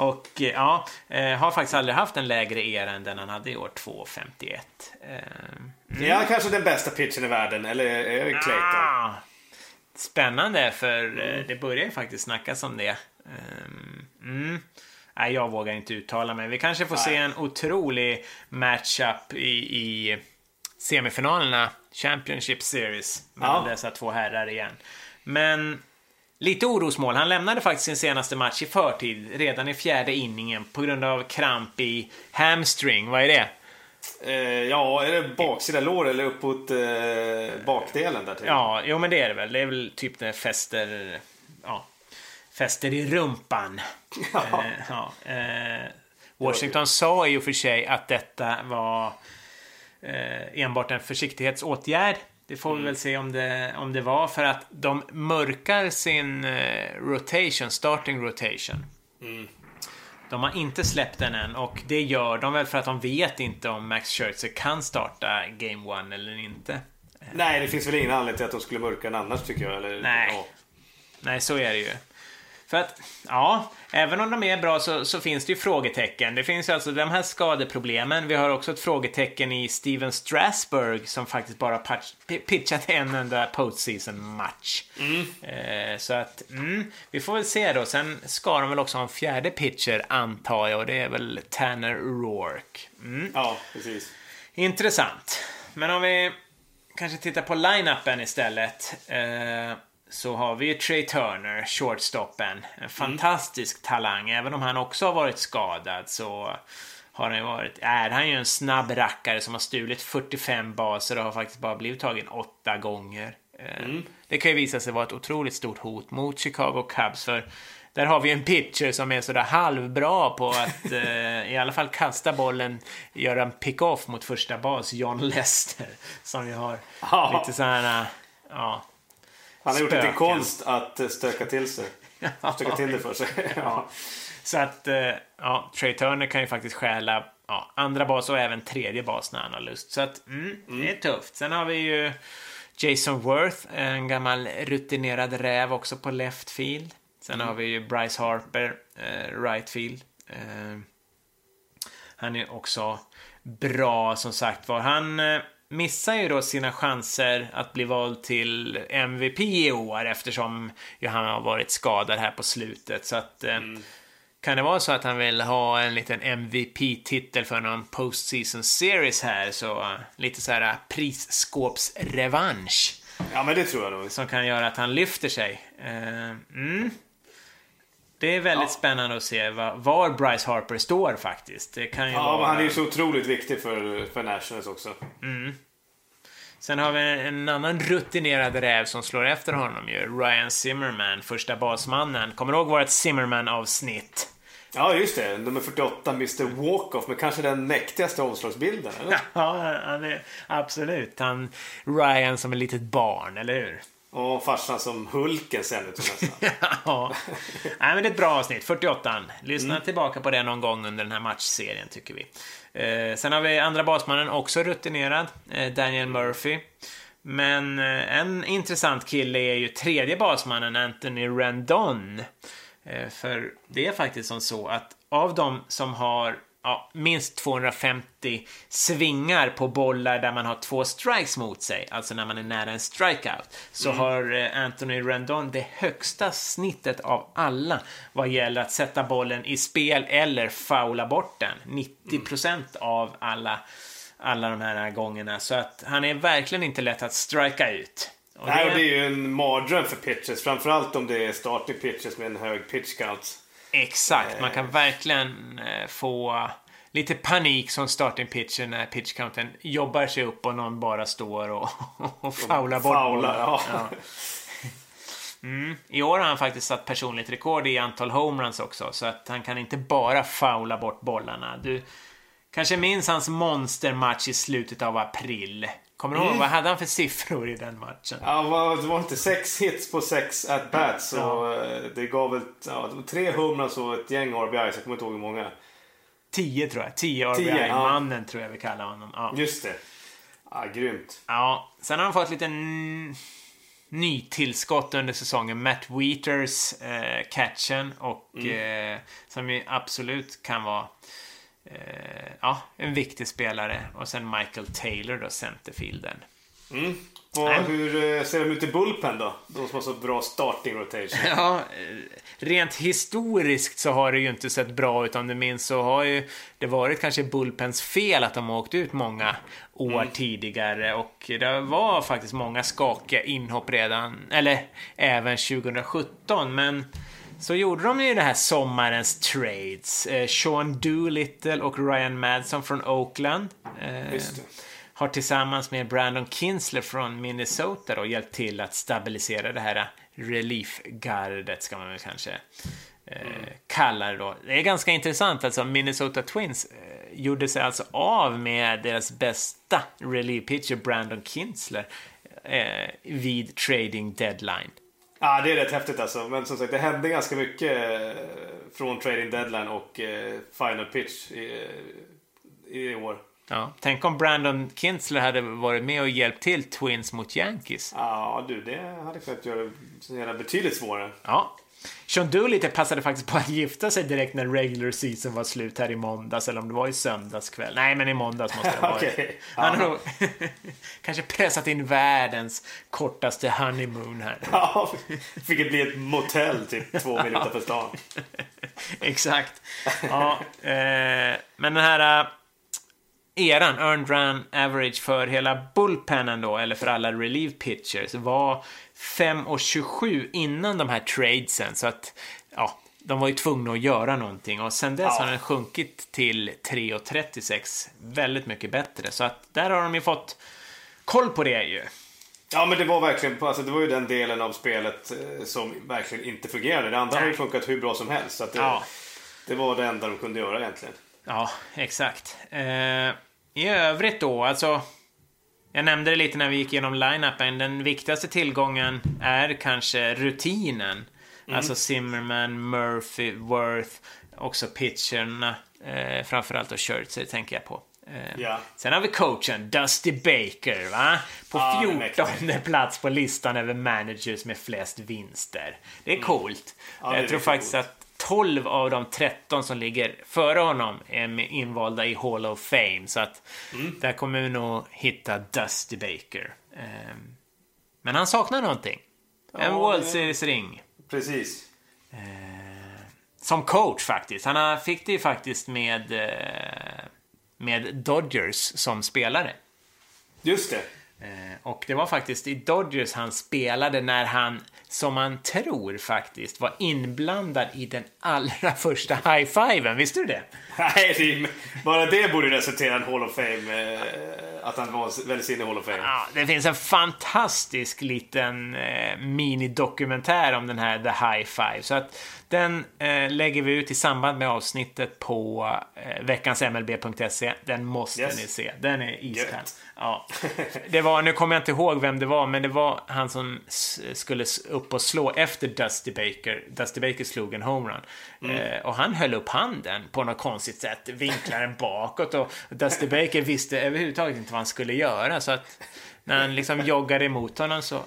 Och eh, ja, eh, har faktiskt aldrig haft en lägre era än den han hade i år, 2.51. Mm. Är han kanske den bästa pitchen i världen, eller Clayton? Ah, spännande, för mm. det börjar ju faktiskt snackas om det. Mm. Nej, jag vågar inte uttala mig. Vi kanske får Nej. se en otrolig matchup i, i semifinalerna, Championship Series, mellan ja. dessa två herrar igen. Men lite orosmål. Han lämnade faktiskt sin senaste match i förtid, redan i fjärde inningen, på grund av kramp i hamstring. Vad är det? Eh, ja, är det baksida lår eller uppåt eh, bakdelen där? Till? Ja, jo men det är det väl. Det är väl typ när fäster, ja, fäster i rumpan. Ja. Eh, ja, eh, Washington sa i och för sig att detta var eh, enbart en försiktighetsåtgärd. Det får mm. vi väl se om det, om det var för att de mörkar sin eh, rotation, starting rotation. Mm. De har inte släppt den än och det gör de väl för att de vet inte om Max Scherzer kan starta Game One eller inte. Nej, det finns väl ingen anledning till att de skulle mörka den annars tycker jag. Eller, Nej. Ja. Nej, så är det ju. För att, ja, även om de är bra så, så, finns det ju frågetecken. Det finns ju alltså de här skadeproblemen. Vi har också ett frågetecken i Steven Strasburg som faktiskt bara pitchat en enda postseason-match. Mm. Eh, så att, mm, vi får väl se då. Sen ska de väl också ha en fjärde pitcher, antar jag, och det är väl Tanner Rourke. Mm. Ja, precis. Intressant. Men om vi kanske tittar på line-upen istället. Eh, så har vi ju Trey Turner, shortstoppen. En mm. fantastisk mm. talang. Även om han också har varit skadad så har han varit, är han ju en snabb rackare som har stulit 45 baser och har faktiskt bara blivit tagen åtta gånger. Eh, mm. Det kan ju visa sig vara ett otroligt stort hot mot Chicago Cubs för där har vi en pitcher som är sådär halvbra på att eh, i alla fall kasta bollen, göra en pick-off mot första bas, John Lester. Som ju har lite sådana, ja, han har gjort det till konst att eh, stöka till sig. Stöka till det för sig. ja. Så att, eh, ja, Trey Turner kan ju faktiskt stjäla ja, andra bas och även tredje bas när han har lust. Så att, mm, mm. det är tufft. Sen har vi ju Jason Worth, en gammal rutinerad räv också på left field. Sen mm. har vi ju Bryce Harper, eh, right field. Eh, han är också bra som sagt var. Han eh, missar ju då sina chanser att bli vald till MVP i år eftersom ju han har varit skadad här på slutet. Så att, eh, mm. Kan det vara så att han vill ha en liten MVP-titel för någon postseason series här, så uh, lite så här uh, prisskåpsrevansch. Ja, men det tror jag nog. Som kan göra att han lyfter sig. Mm. Det är väldigt ja. spännande att se var, Bryce Harper står faktiskt. Det kan ju ja, vara... men han är ju så otroligt viktig för, för Nationals också. Mm. Sen har vi en annan rutinerad räv som slår efter honom ju. Ryan Zimmerman, första basmannen. Kommer du ihåg vårt Zimmerman-avsnitt? Ja, just det. Nummer 48, Mr Walkoff, med kanske den mäktigaste omslagsbilden, eller? Ja, han är, absolut. Han, Ryan som ett litet barn, eller hur? Och farsan som Hulken sen ut nästan. ja. Nej, men det är ett bra avsnitt, 48. Lyssna mm. tillbaka på det någon gång under den här matchserien, tycker vi. Eh, sen har vi andra basmannen, också rutinerad, eh, Daniel Murphy. Men eh, en intressant kille är ju tredje basmannen, Anthony Rendon. Eh, för det är faktiskt som så att av de som har ja, minst 250 svingar på bollar där man har två strikes mot sig, alltså när man är nära en strikeout, så mm. har eh, Anthony Rendon det högsta snittet av alla vad gäller att sätta bollen i spel eller faula bort den. 90 procent mm. av alla, alla de här gångerna. Så att han är verkligen inte lätt att strika ut. Och Nej, det... det är ju en mardröm för pitches. Framförallt om det är starting pitches med en hög pitch count. Exakt, man kan eh. verkligen eh, få lite panik som starting pitcher när pitchcounten jobbar sig upp och någon bara står och, och faular bort Faular, ja. ja. Mm. I år har han faktiskt satt personligt rekord i antal homeruns också, så att han kan inte bara faula bort bollarna. Du kanske minns hans monstermatch i slutet av april. Kommer du ihåg? Vad hade han för siffror i den matchen? Ja, det var inte sex hits på sex at bats. Ja. Eh, det gav väl ja, tre humrar och ett gäng RBI. Jag kommer inte ihåg hur många. Tio tror jag. Tio RBI-mannen ja. tror jag vi kallar honom. Ja. Just det. Ja, grymt. Ja, sen har han fått lite nytillskott under säsongen. Matt Wheaters eh, catchen och mm. eh, som ju absolut kan vara eh, ja, en viktig spelare. Och sen Michael Taylor då, centerfielden. Mm. Och hur eh, ser de ut i Bullpen då? De som har så bra starting rotation. Ja, eh, rent historiskt så har det ju inte sett bra ut. Om du minns så har ju det varit kanske Bullpens fel att de har åkt ut många år mm. tidigare. Och det var faktiskt många skakiga inhopp redan, eller även 2017. Men så gjorde de ju det här sommarens trades. Eh, Sean Doolittle och Ryan Madsen från Oakland. Eh, har tillsammans med Brandon Kinsler från Minnesota då hjälpt till att stabilisera det här relief-gardet, ska man väl kanske eh, mm. kalla det då. Det är ganska intressant, alltså Minnesota Twins eh, gjorde sig alltså av med deras bästa relief pitcher Brandon Kinsler eh, vid trading deadline. Ja, det är rätt häftigt alltså. Men som sagt, det hände ganska mycket eh, från trading deadline och eh, final pitch i, i år. Ja, tänk om Brandon Kinsler hade varit med och hjälpt till Twins mot Yankees. Ja, du, det hade kunnat göra det betydligt svårare. Ja, Sean Doolittle passade faktiskt på att gifta sig direkt när regular season var slut här i måndags, eller om det var i söndags kväll. Nej, men i måndags måste det ha varit. okay. Han har nog kanske pressat in världens kortaste honeymoon här. Ja, fick det bli ett motell typ två minuter för stan. Exakt. Ja, eh, men den här eh, eran, earned run average för hela bullpennen då, eller för alla relief pitchers, var 5.27 innan de här tradesen. Så att, ja, de var ju tvungna att göra någonting och sen dess ja. har den sjunkit till 3.36. Väldigt mycket bättre. Så att där har de ju fått koll på det ju. Ja men det var verkligen, alltså det var ju den delen av spelet eh, som verkligen inte fungerade. Det andra Nej. har ju funkat hur bra som helst. Så det, ja. det var det enda de kunde göra egentligen. Ja, exakt. Eh, I övrigt då, alltså jag nämnde det lite när vi gick igenom line-upen. Den viktigaste tillgången är kanske rutinen. Mm. Alltså Zimmerman, Murphy, Worth, också pitcherna. Eh, framförallt då Scherzer tänker jag på. Eh, ja. Sen har vi coachen, Dusty Baker, va? På ja, 14 plats på listan över managers med flest vinster. Det är mm. coolt. Ja, jag tror faktiskt coolt. att 12 av de 13 som ligger före honom är invalda i Hall of Fame. Så att mm. där kommer vi nog hitta Dusty Baker. Um, men han saknar någonting. En ja, World Series-ring. Precis. Uh, som coach faktiskt. Han fick det ju faktiskt med, uh, med Dodgers som spelare. Just det. Uh, och det var faktiskt i Dodgers han spelade när han som man tror faktiskt var inblandad i den allra första high-fiven. Visste du det? Nej, det, bara det borde resultera i en Hall of Fame. Eh, att han var väljs in i Hall of Fame. Ja, det finns en fantastisk liten eh, minidokumentär om den här The High Five. Så att den eh, lägger vi ut i samband med avsnittet på eh, veckansmlb.se. Den måste yes. ni se. Den är iskall. Ja. Det var, nu kommer jag inte ihåg vem det var, men det var han som skulle upp och slå efter Dusty Baker. Dusty Baker slog en homerun. Mm. Eh, och han höll upp handen på något konstigt sätt, vinklade den bakåt och Dusty Baker visste överhuvudtaget inte vad han skulle göra. Så att när han liksom joggade emot honom så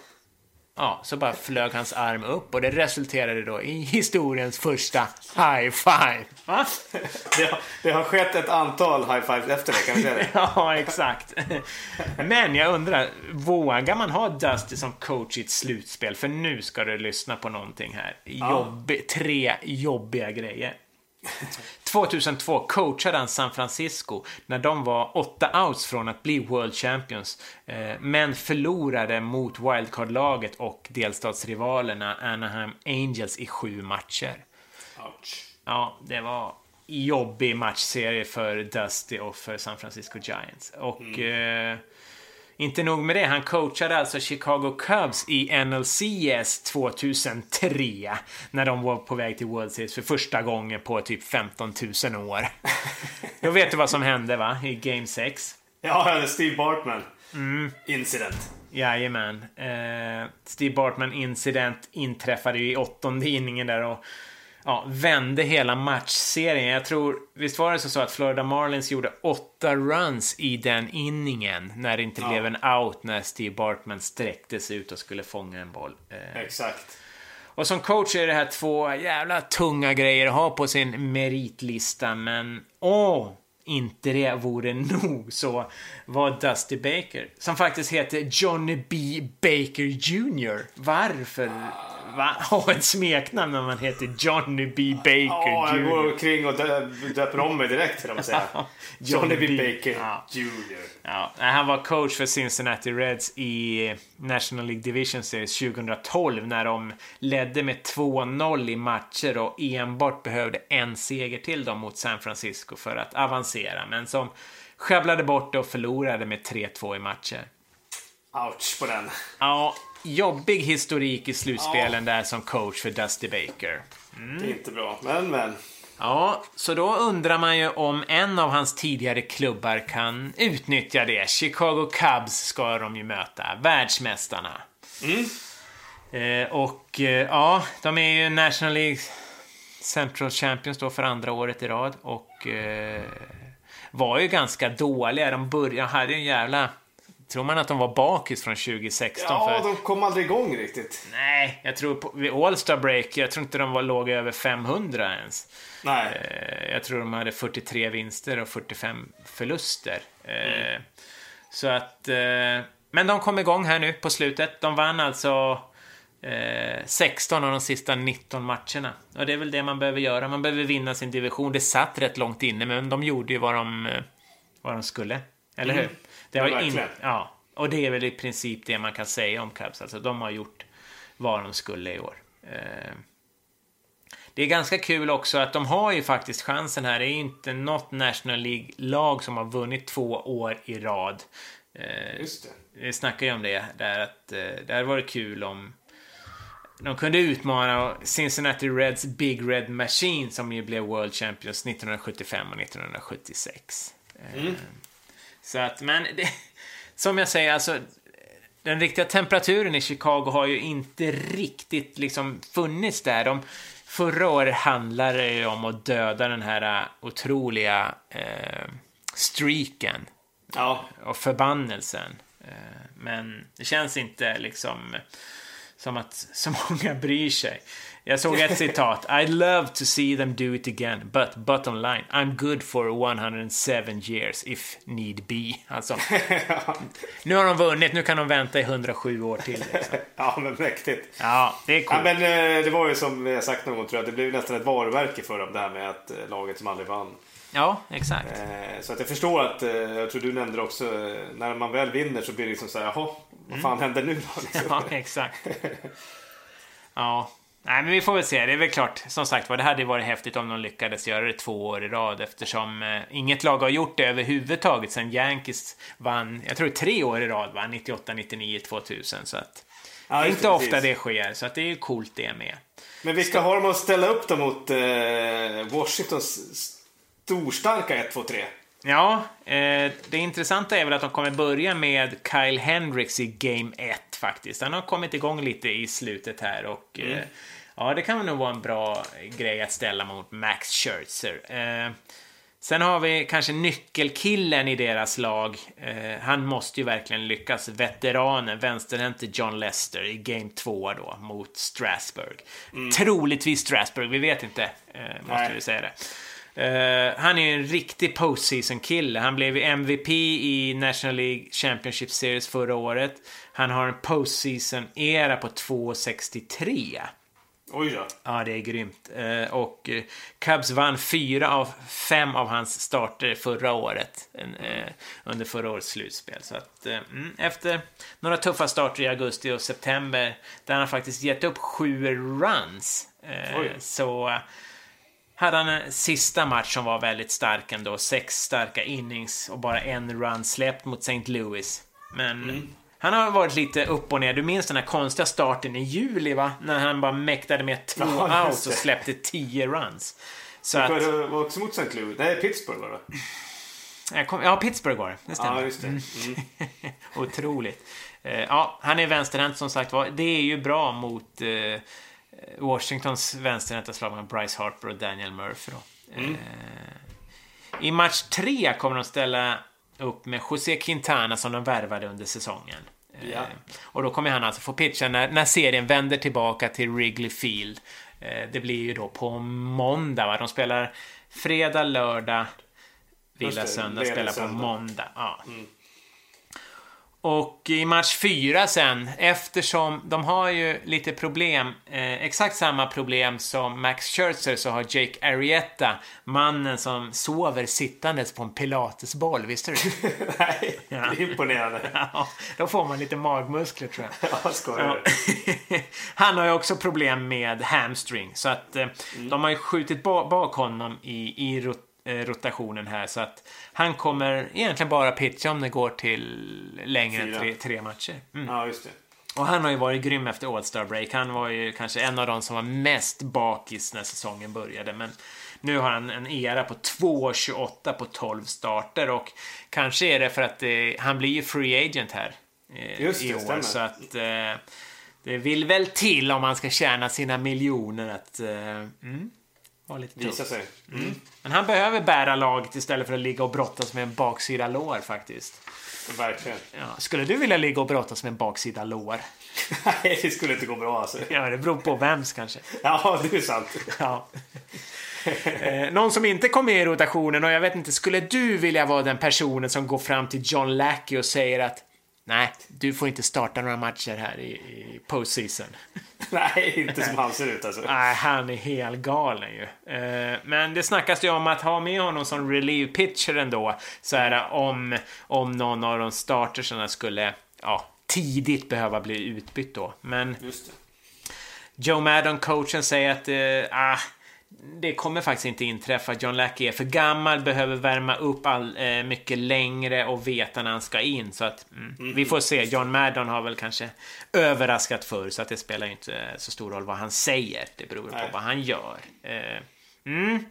Ja, så bara flög hans arm upp och det resulterade då i historiens första high five. Va? Det har, det har skett ett antal high fives efter det, kan vi säga det? ja, exakt. Men jag undrar, vågar man ha Dusty som coach i ett slutspel? För nu ska du lyssna på någonting här. Jobb, ja. Tre jobbiga grejer. 2002 coachade han San Francisco när de var åtta outs från att bli World Champions. Eh, men förlorade mot wildcard-laget och delstatsrivalerna Anaheim Angels i sju matcher. Ouch. Ja, det var jobbig matchserie för Dusty och för San Francisco Giants. Och mm. eh, inte nog med det, han coachade alltså Chicago Cubs i NLCS 2003 när de var på väg till World Series för första gången på typ 15 000 år. Då vet du vad som hände va, i Game 6? Ja, Steve Bartman. Mm. Incident. Jajamän. Eh, Steve Bartman incident inträffade ju i åttonde inningen där och ja, vände hela matchserien. Jag tror, visst var det så att Florida Marlins gjorde åtta runs i den inningen när det inte ja. blev en out när Steve Bartman sträcktes ut och skulle fånga en boll. Eh. Exakt. Och som coach är det här två jävla tunga grejer att ha på sin meritlista, men åh, inte det vore nog så var Dusty Baker, som faktiskt heter Johnny B. Baker Jr. Varför? Va? ha ett smeknamn när man heter Johnny B. Baker Ja, jag går omkring och döper om mig direkt, kan man säga. Johnny B. Baker ja. Jr. Ja, han var coach för Cincinnati Reds i National League Division Series 2012 när de ledde med 2-0 i matcher och enbart behövde en seger till dem mot San Francisco för att avancera, men som skövlade bort det och förlorade med 3-2 i matcher. Ouch på den. Ja, jobbig historik i slutspelen ja. där som coach för Dusty Baker. Mm. Det är inte bra, men men. Ja, så då undrar man ju om en av hans tidigare klubbar kan utnyttja det. Chicago Cubs ska de ju möta, världsmästarna. Mm. Eh, och eh, ja, de är ju National League Central Champions då för andra året i rad och eh, var ju ganga dåliga. De började, hade en jävla Tror man att de var bakis från 2016? Ja, för... de kom aldrig igång riktigt. Nej, jag tror på, vid All-Star Break, jag tror inte de var, låg över 500 ens. Nej. Eh, jag tror de hade 43 vinster och 45 förluster. Eh, mm. Så att... Eh, men de kom igång här nu på slutet. De vann alltså 16 av de sista 19 matcherna. Och det är väl det man behöver göra. Man behöver vinna sin division. Det satt rätt långt inne, men de gjorde ju vad de, vad de skulle. Eller mm. hur? Det var in, ja, och det är väl i princip det man kan säga om Cubs. Alltså, de har gjort vad de skulle i år. Eh, det är ganska kul också att de har ju faktiskt chansen här. Det är inte något National League-lag som har vunnit två år i rad. Eh, Just det. Vi snackade ju om det där att eh, det hade varit kul om de kunde utmana Cincinnati Reds Big Red Machine som ju blev World Champions 1975 och 1976. Mm. Så att, men det, som jag säger, alltså den riktiga temperaturen i Chicago har ju inte riktigt liksom funnits där. De, förra året handlade det ju om att döda den här äh, otroliga eh, streaken. Ja. Och förbannelsen. Eh, men det känns inte liksom som att så många bryr sig. Jag såg ett citat. I'd love to see them do it again, but bottom line, I'm good for 107 years if need be. Alltså, nu har de vunnit, nu kan de vänta i 107 år till. Liksom. ja, men mäktigt. Ja, det är coolt. Ja, men eh, det var ju som jag sagt någon gång tror jag, det blev nästan ett varumärke för dem det här med att eh, laget som aldrig vann. Ja, exakt. Eh, så att jag förstår att, jag tror du nämnde det också, när man väl vinner så blir det liksom så här, jaha, vad fan mm. händer nu då? Liksom. Ja, exakt. Ja. Nej, men vi får väl se. Det är väl klart, som sagt var, det hade varit häftigt om de lyckades göra det två år i rad eftersom eh, inget lag har gjort det överhuvudtaget sen Yankees vann, jag tror tre år i rad, va? 98, 99, 2000. Så att ja, det är inte ofta det sker, så att det är ju coolt det med. Men vilka har de att ställa upp då mot eh, Washingtons storstarka 1, 2, 3? Ja, eh, det intressanta är väl att de kommer börja med Kyle Hendricks i Game 1 faktiskt. Han har kommit igång lite i slutet här och mm. eh, ja, det kan nog vara en bra grej att ställa mot Max Scherzer. Eh, sen har vi kanske nyckelkillen i deras lag. Eh, han måste ju verkligen lyckas. Veteranen, vänsterhänte John Lester i Game 2 då mot Strasburg. Mm. Troligtvis Strasburg, vi vet inte, eh, måste Nej. vi säga det. Uh, han är ju en riktig postseason-kille. Han blev MVP i National League Championship Series förra året. Han har en postseason-era på 2,63. Oj då. Ja, det är grymt. Uh, och uh, Cubs vann fyra av fem av hans starter förra året. under förra årets slutspel. Så att mm, efter några tuffa starter i augusti och september där han faktiskt gett upp sju runs. så hade han en sista match som var väldigt stark ändå. Sex starka innings och bara en run släppt mot St. Louis. Men mm. Han har varit lite upp och ner. Du minns den här konstiga starten i juli va? När han bara mäktade med två ja, outs och släppte tio runs. Så det att... var också mot St. Louis. Nej, Pittsburgh var det. Ja, Pittsburgh var det. Det stämmer. Ja, just det. Mm. mm. Otroligt. Eh, ja, han är vänsterhänt som sagt var. Det är ju bra mot eh, Washingtons vänsterhänta slag med Bryce Harper och Daniel Murphy. Då. Mm. I match tre kommer de ställa upp med José Quintana som de värvade under säsongen. Ja. Och då kommer han alltså få pitcha när, när serien vänder tillbaka till Wrigley Field. Det blir ju då på måndag, va? De spelar fredag, lördag, vila söndag, spelar på måndag. Ja. Mm. Och i match fyra sen, eftersom de har ju lite problem, eh, exakt samma problem som Max Scherzer så har Jake Arrieta, mannen som sover sittandes på en pilatesboll, visste du? Nej, ja. det är imponerande. Ja, då får man lite magmuskler tror jag. Ja, skojar ja. Han har ju också problem med hamstring, så att eh, mm. de har ju skjutit bak honom i, i Eh, rotationen här. Så att han kommer egentligen bara pitcha om det går till längre än tre, tre matcher. Mm. Ja, just det. Och han har ju varit grym efter All Star Break. Han var ju kanske en av de som var mest bakis när säsongen började. Men nu har han en era på 2,28 på 12 starter och kanske är det för att det, han blir ju free agent här eh, Just det, i år. Stämmer. Så att eh, det vill väl till om man ska tjäna sina miljoner att eh, mm, var lite Visa sig. Mm. Mm. Men han behöver bära laget istället för att ligga och brottas med en baksida lår faktiskt. Verkligen. Ja. Skulle du vilja ligga och brottas med en baksida lår? Nej, det skulle inte gå bra alltså. Ja, det beror på vems kanske. Ja, det är sant. Ja. eh, någon som inte kom med i rotationen och jag vet inte, skulle du vilja vara den personen som går fram till John Lackey och säger att Nej, du får inte starta några matcher här i, i postseason. Nej, inte som han ser ut alltså. Nej, han är helt galen ju. Eh, men det snackas ju om att ha med honom som relief pitcher ändå. Så här om, om någon av de startersarna skulle ja, tidigt behöva bli utbytt då. Men Joe Maddon, coachen, säger att eh, ah, det kommer faktiskt inte inträffa. John Lackey är för gammal, behöver värma upp all, eh, mycket längre och veta när han ska in. Så att mm, mm. vi får se. John Maddon har väl kanske överraskat förr så att det spelar inte så stor roll vad han säger. Det beror Nej. på vad han gör. Eh, mm.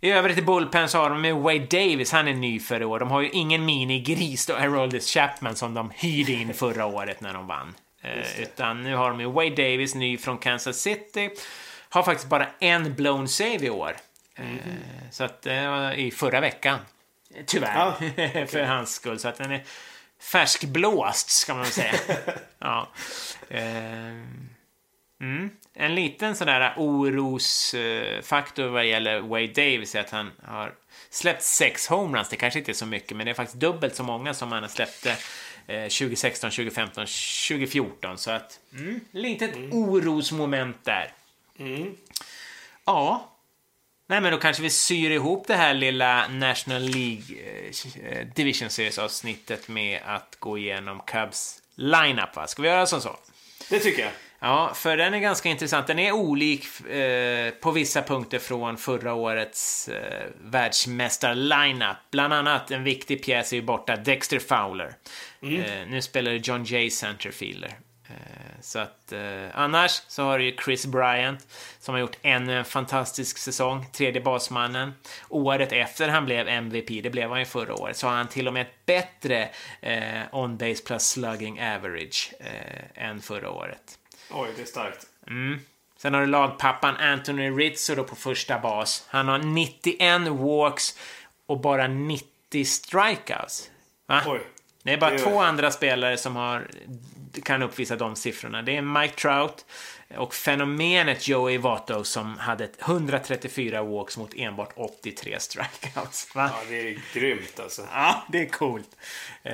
I övrigt i Bullpen så har de med Wade Davis, han är ny för i år. De har ju ingen minigris då, Haroldis Chapman som de hyrde in förra året när de vann. Eh, utan nu har de ju Wade Davis, ny från Kansas City. Har faktiskt bara en blown save i år. Mm. Så att det var i förra veckan. Tyvärr. Ja, okay. för hans skull. Så att den är färskblåst, ska man väl säga. ja. Eh, mm. En liten sån där orosfaktor vad gäller Wade Davis är att han har släppt sex homeruns. Det kanske inte är så mycket, men det är faktiskt dubbelt så många som han släppte 2016, 2015, 2014. Så att, mm, litet mm. orosmoment där. Mm. Ja. Nej, men då kanske vi syr ihop det här lilla National League eh, Division Series-avsnittet med att gå igenom Cubs lineup, va? Ska vi göra som så? Det tycker jag. Ja, för den är ganska intressant. Den är olik eh, på vissa punkter från förra årets eh, världsmästar-lineup. Bland annat en viktig pjäs är ju borta, Dexter Fowler. Mm. Eh, nu spelar John Jay centerfielder. Eh, så att eh, annars så har du ju Chris Bryant som har gjort ännu en fantastisk säsong, tredje basmannen. Året efter han blev MVP, det blev han ju förra året, så har han till och med ett bättre eh, on-base plus slugging average eh, än förra året. Oj, det är starkt. Mm. Sen har du lagpappan Anthony Rizzo då på första bas. Han har 91 walks och bara 90 strikeouts. Va? Oj. Det är bara det är... två andra spelare som har, kan uppvisa de siffrorna. Det är Mike Trout och fenomenet Joey Votto som hade 134 walks mot enbart 83 strikeouts. Va? Ja, det är grymt alltså. Ja, det är coolt. Eh,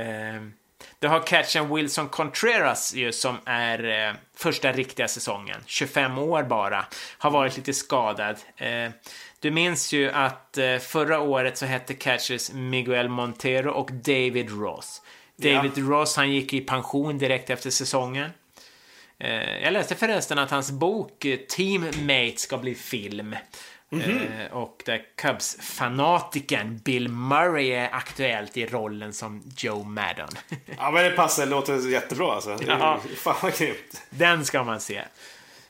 du har catchen Wilson Contreras ju, som är eh, första riktiga säsongen. 25 år bara. Har varit lite skadad. Eh, du minns ju att eh, förra året så hette catchers Miguel Montero och David Ross. David ja. Ross, han gick i pension direkt efter säsongen. Eh, jag läste förresten att hans bok eh, Teammate ska bli film. Mm -hmm. och där Cubs-fanatikern Bill Murray är aktuellt i rollen som Joe Madden. ja, men det passar. Det låter jättebra alltså. Ja. Fan vad grymt. Den ska man se.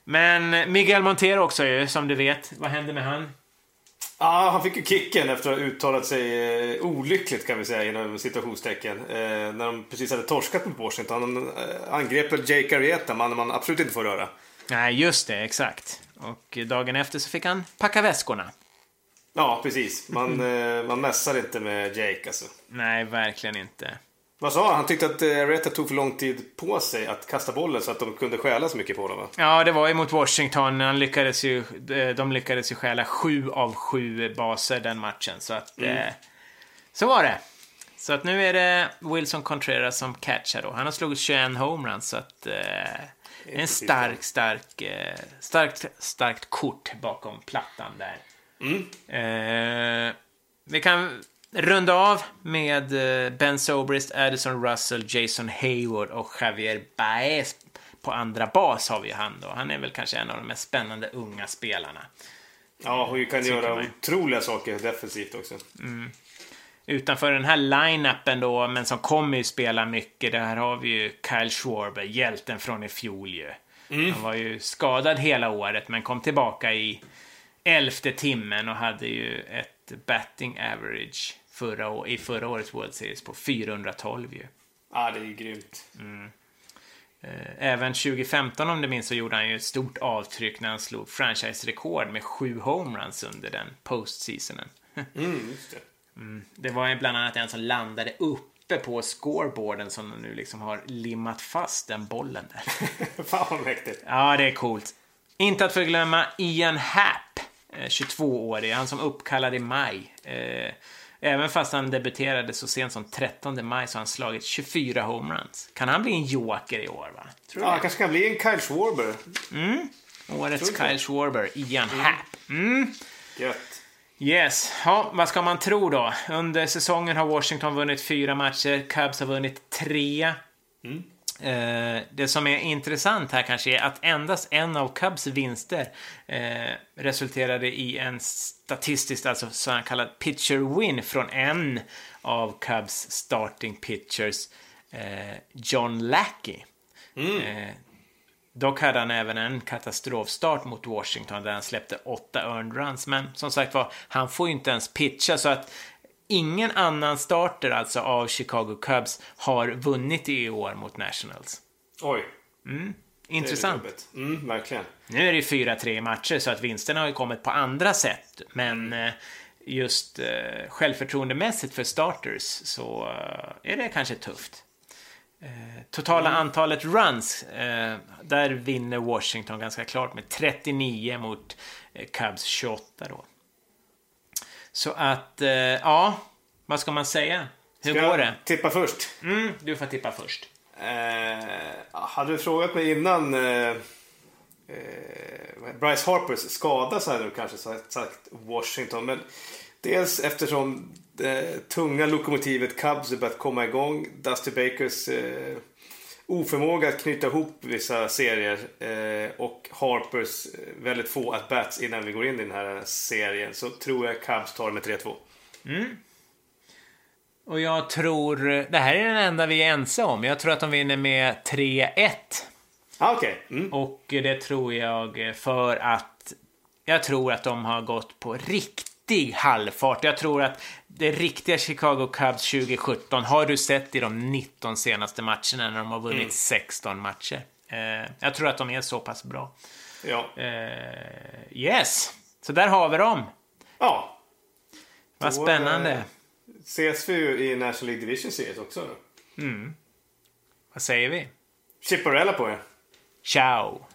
Men Miguel Montero också ju, som du vet. Vad hände med han? Ja, han fick ju kicken efter att ha uttalat sig eh, olyckligt kan vi säga inom situationstecken. Eh, när de precis hade torskat mot Washington. Han eh, angrep väl Jake Arrieta, mannen man absolut inte får röra. Nej, just det, exakt. Och dagen efter så fick han packa väskorna. Ja, precis. Man, eh, man mässar inte med Jake alltså. Nej, verkligen inte. Vad sa han? Han tyckte att Areta tog för lång tid på sig att kasta bollen så att de kunde stjäla så mycket på honom va? Ja, det var ju mot Washington. Han lyckades ju, de lyckades ju stjäla sju av sju baser den matchen. Så att... Mm. Eh, så var det. Så att nu är det Wilson Contreras som catchar då. Han har slagit 21 homeruns så att... Eh, en stark, stark, eh, starkt, starkt kort bakom plattan där. Mm. Eh, vi kan runda av med eh, Ben Sobrist, Addison Russell, Jason Hayward och Javier Baez. På andra bas har vi han då. Han är väl kanske en av de mest spännande unga spelarna. Ja, och kan göra man. otroliga saker defensivt också. Mm. Utanför den här line-upen då, men som kommer ju spela mycket, där har vi ju Kyle Schwarber, hjälten från i fjol ju. Mm. Han var ju skadad hela året, men kom tillbaka i elfte timmen och hade ju ett batting average förra, i förra årets World Series på 412 ju. Ja, det är ju grymt. Mm. Eh, även 2015 om du minns så gjorde han ju ett stort avtryck när han slog franchise-rekord med sju homeruns under den postseasonen. Mm, just det. Mm. Det var bland annat en som landade uppe på scoreboarden som nu liksom har limmat fast den bollen där. Fan vad mäktigt. Ja, det är coolt. Inte att förglömma Ian Happ, 22-årig, eh, han som uppkallade i maj. Eh, även fast han debuterade så sent som 13 maj så har han slagit 24 homeruns. Kan han bli en joker i år? va? Tror ja, han kanske kan bli en Kyle Schwarber. Mm. Årets Kyle Schwarber, Ian mm. Happ. Mm. Gött. Yes, ja, vad ska man tro då? Under säsongen har Washington vunnit fyra matcher, Cubs har vunnit tre. Mm. Eh, det som är intressant här kanske är att endast en av Cubs vinster eh, resulterade i en statistiskt, alltså så kallad pitcher win från en av Cubs starting pitchers, eh, John Lackey. Mm. Eh, dock hade han även en katastrofstart mot Washington där han släppte åtta earned runs, men som sagt var, han får ju inte ens pitcha så att ingen annan starter alltså av Chicago Cubs har vunnit i år mot Nationals. Oj. Mm. Intressant. Mm, verkligen. Nu är det 4-3 matcher så att vinsterna har ju kommit på andra sätt. Men mm. just uh, självförtroendemässigt för starters så uh, är det kanske tufft. Uh, totala mm. antalet runs, där vinner Washington ganska klart med 39 mot Cubs 28 då. Så att, eh, ja, vad ska man säga? Hur ska går det? tippa först? Mm, du får tippa först. Eh, hade du frågat mig innan eh, eh, Bryce Harpers skada så hade du kanske sagt Washington. Men dels eftersom det tunga lokomotivet Cubs är börjat komma igång. Dusty Bakers eh, oförmåga att knyta ihop vissa serier eh, och Harpers eh, väldigt få at-bats innan vi går in i den här serien så tror jag Cubs tar med 3-2. Mm. Och jag tror, det här är den enda vi är ense om. Jag tror att de vinner med 3-1. Ah, okay. Mm. Och det tror jag för att jag tror att de har gått på riktig halvfart. Jag tror att det riktiga Chicago Cubs 2017 har du sett i de 19 senaste matcherna när de har vunnit mm. 16 matcher. Eh, jag tror att de är så pass bra. Ja. Eh, yes, så där har vi dem. Ja. Vad spännande. Eh, ses vi ju i National League Division Series också. Då. Mm. Vad säger vi? Chipparella på er. Ciao.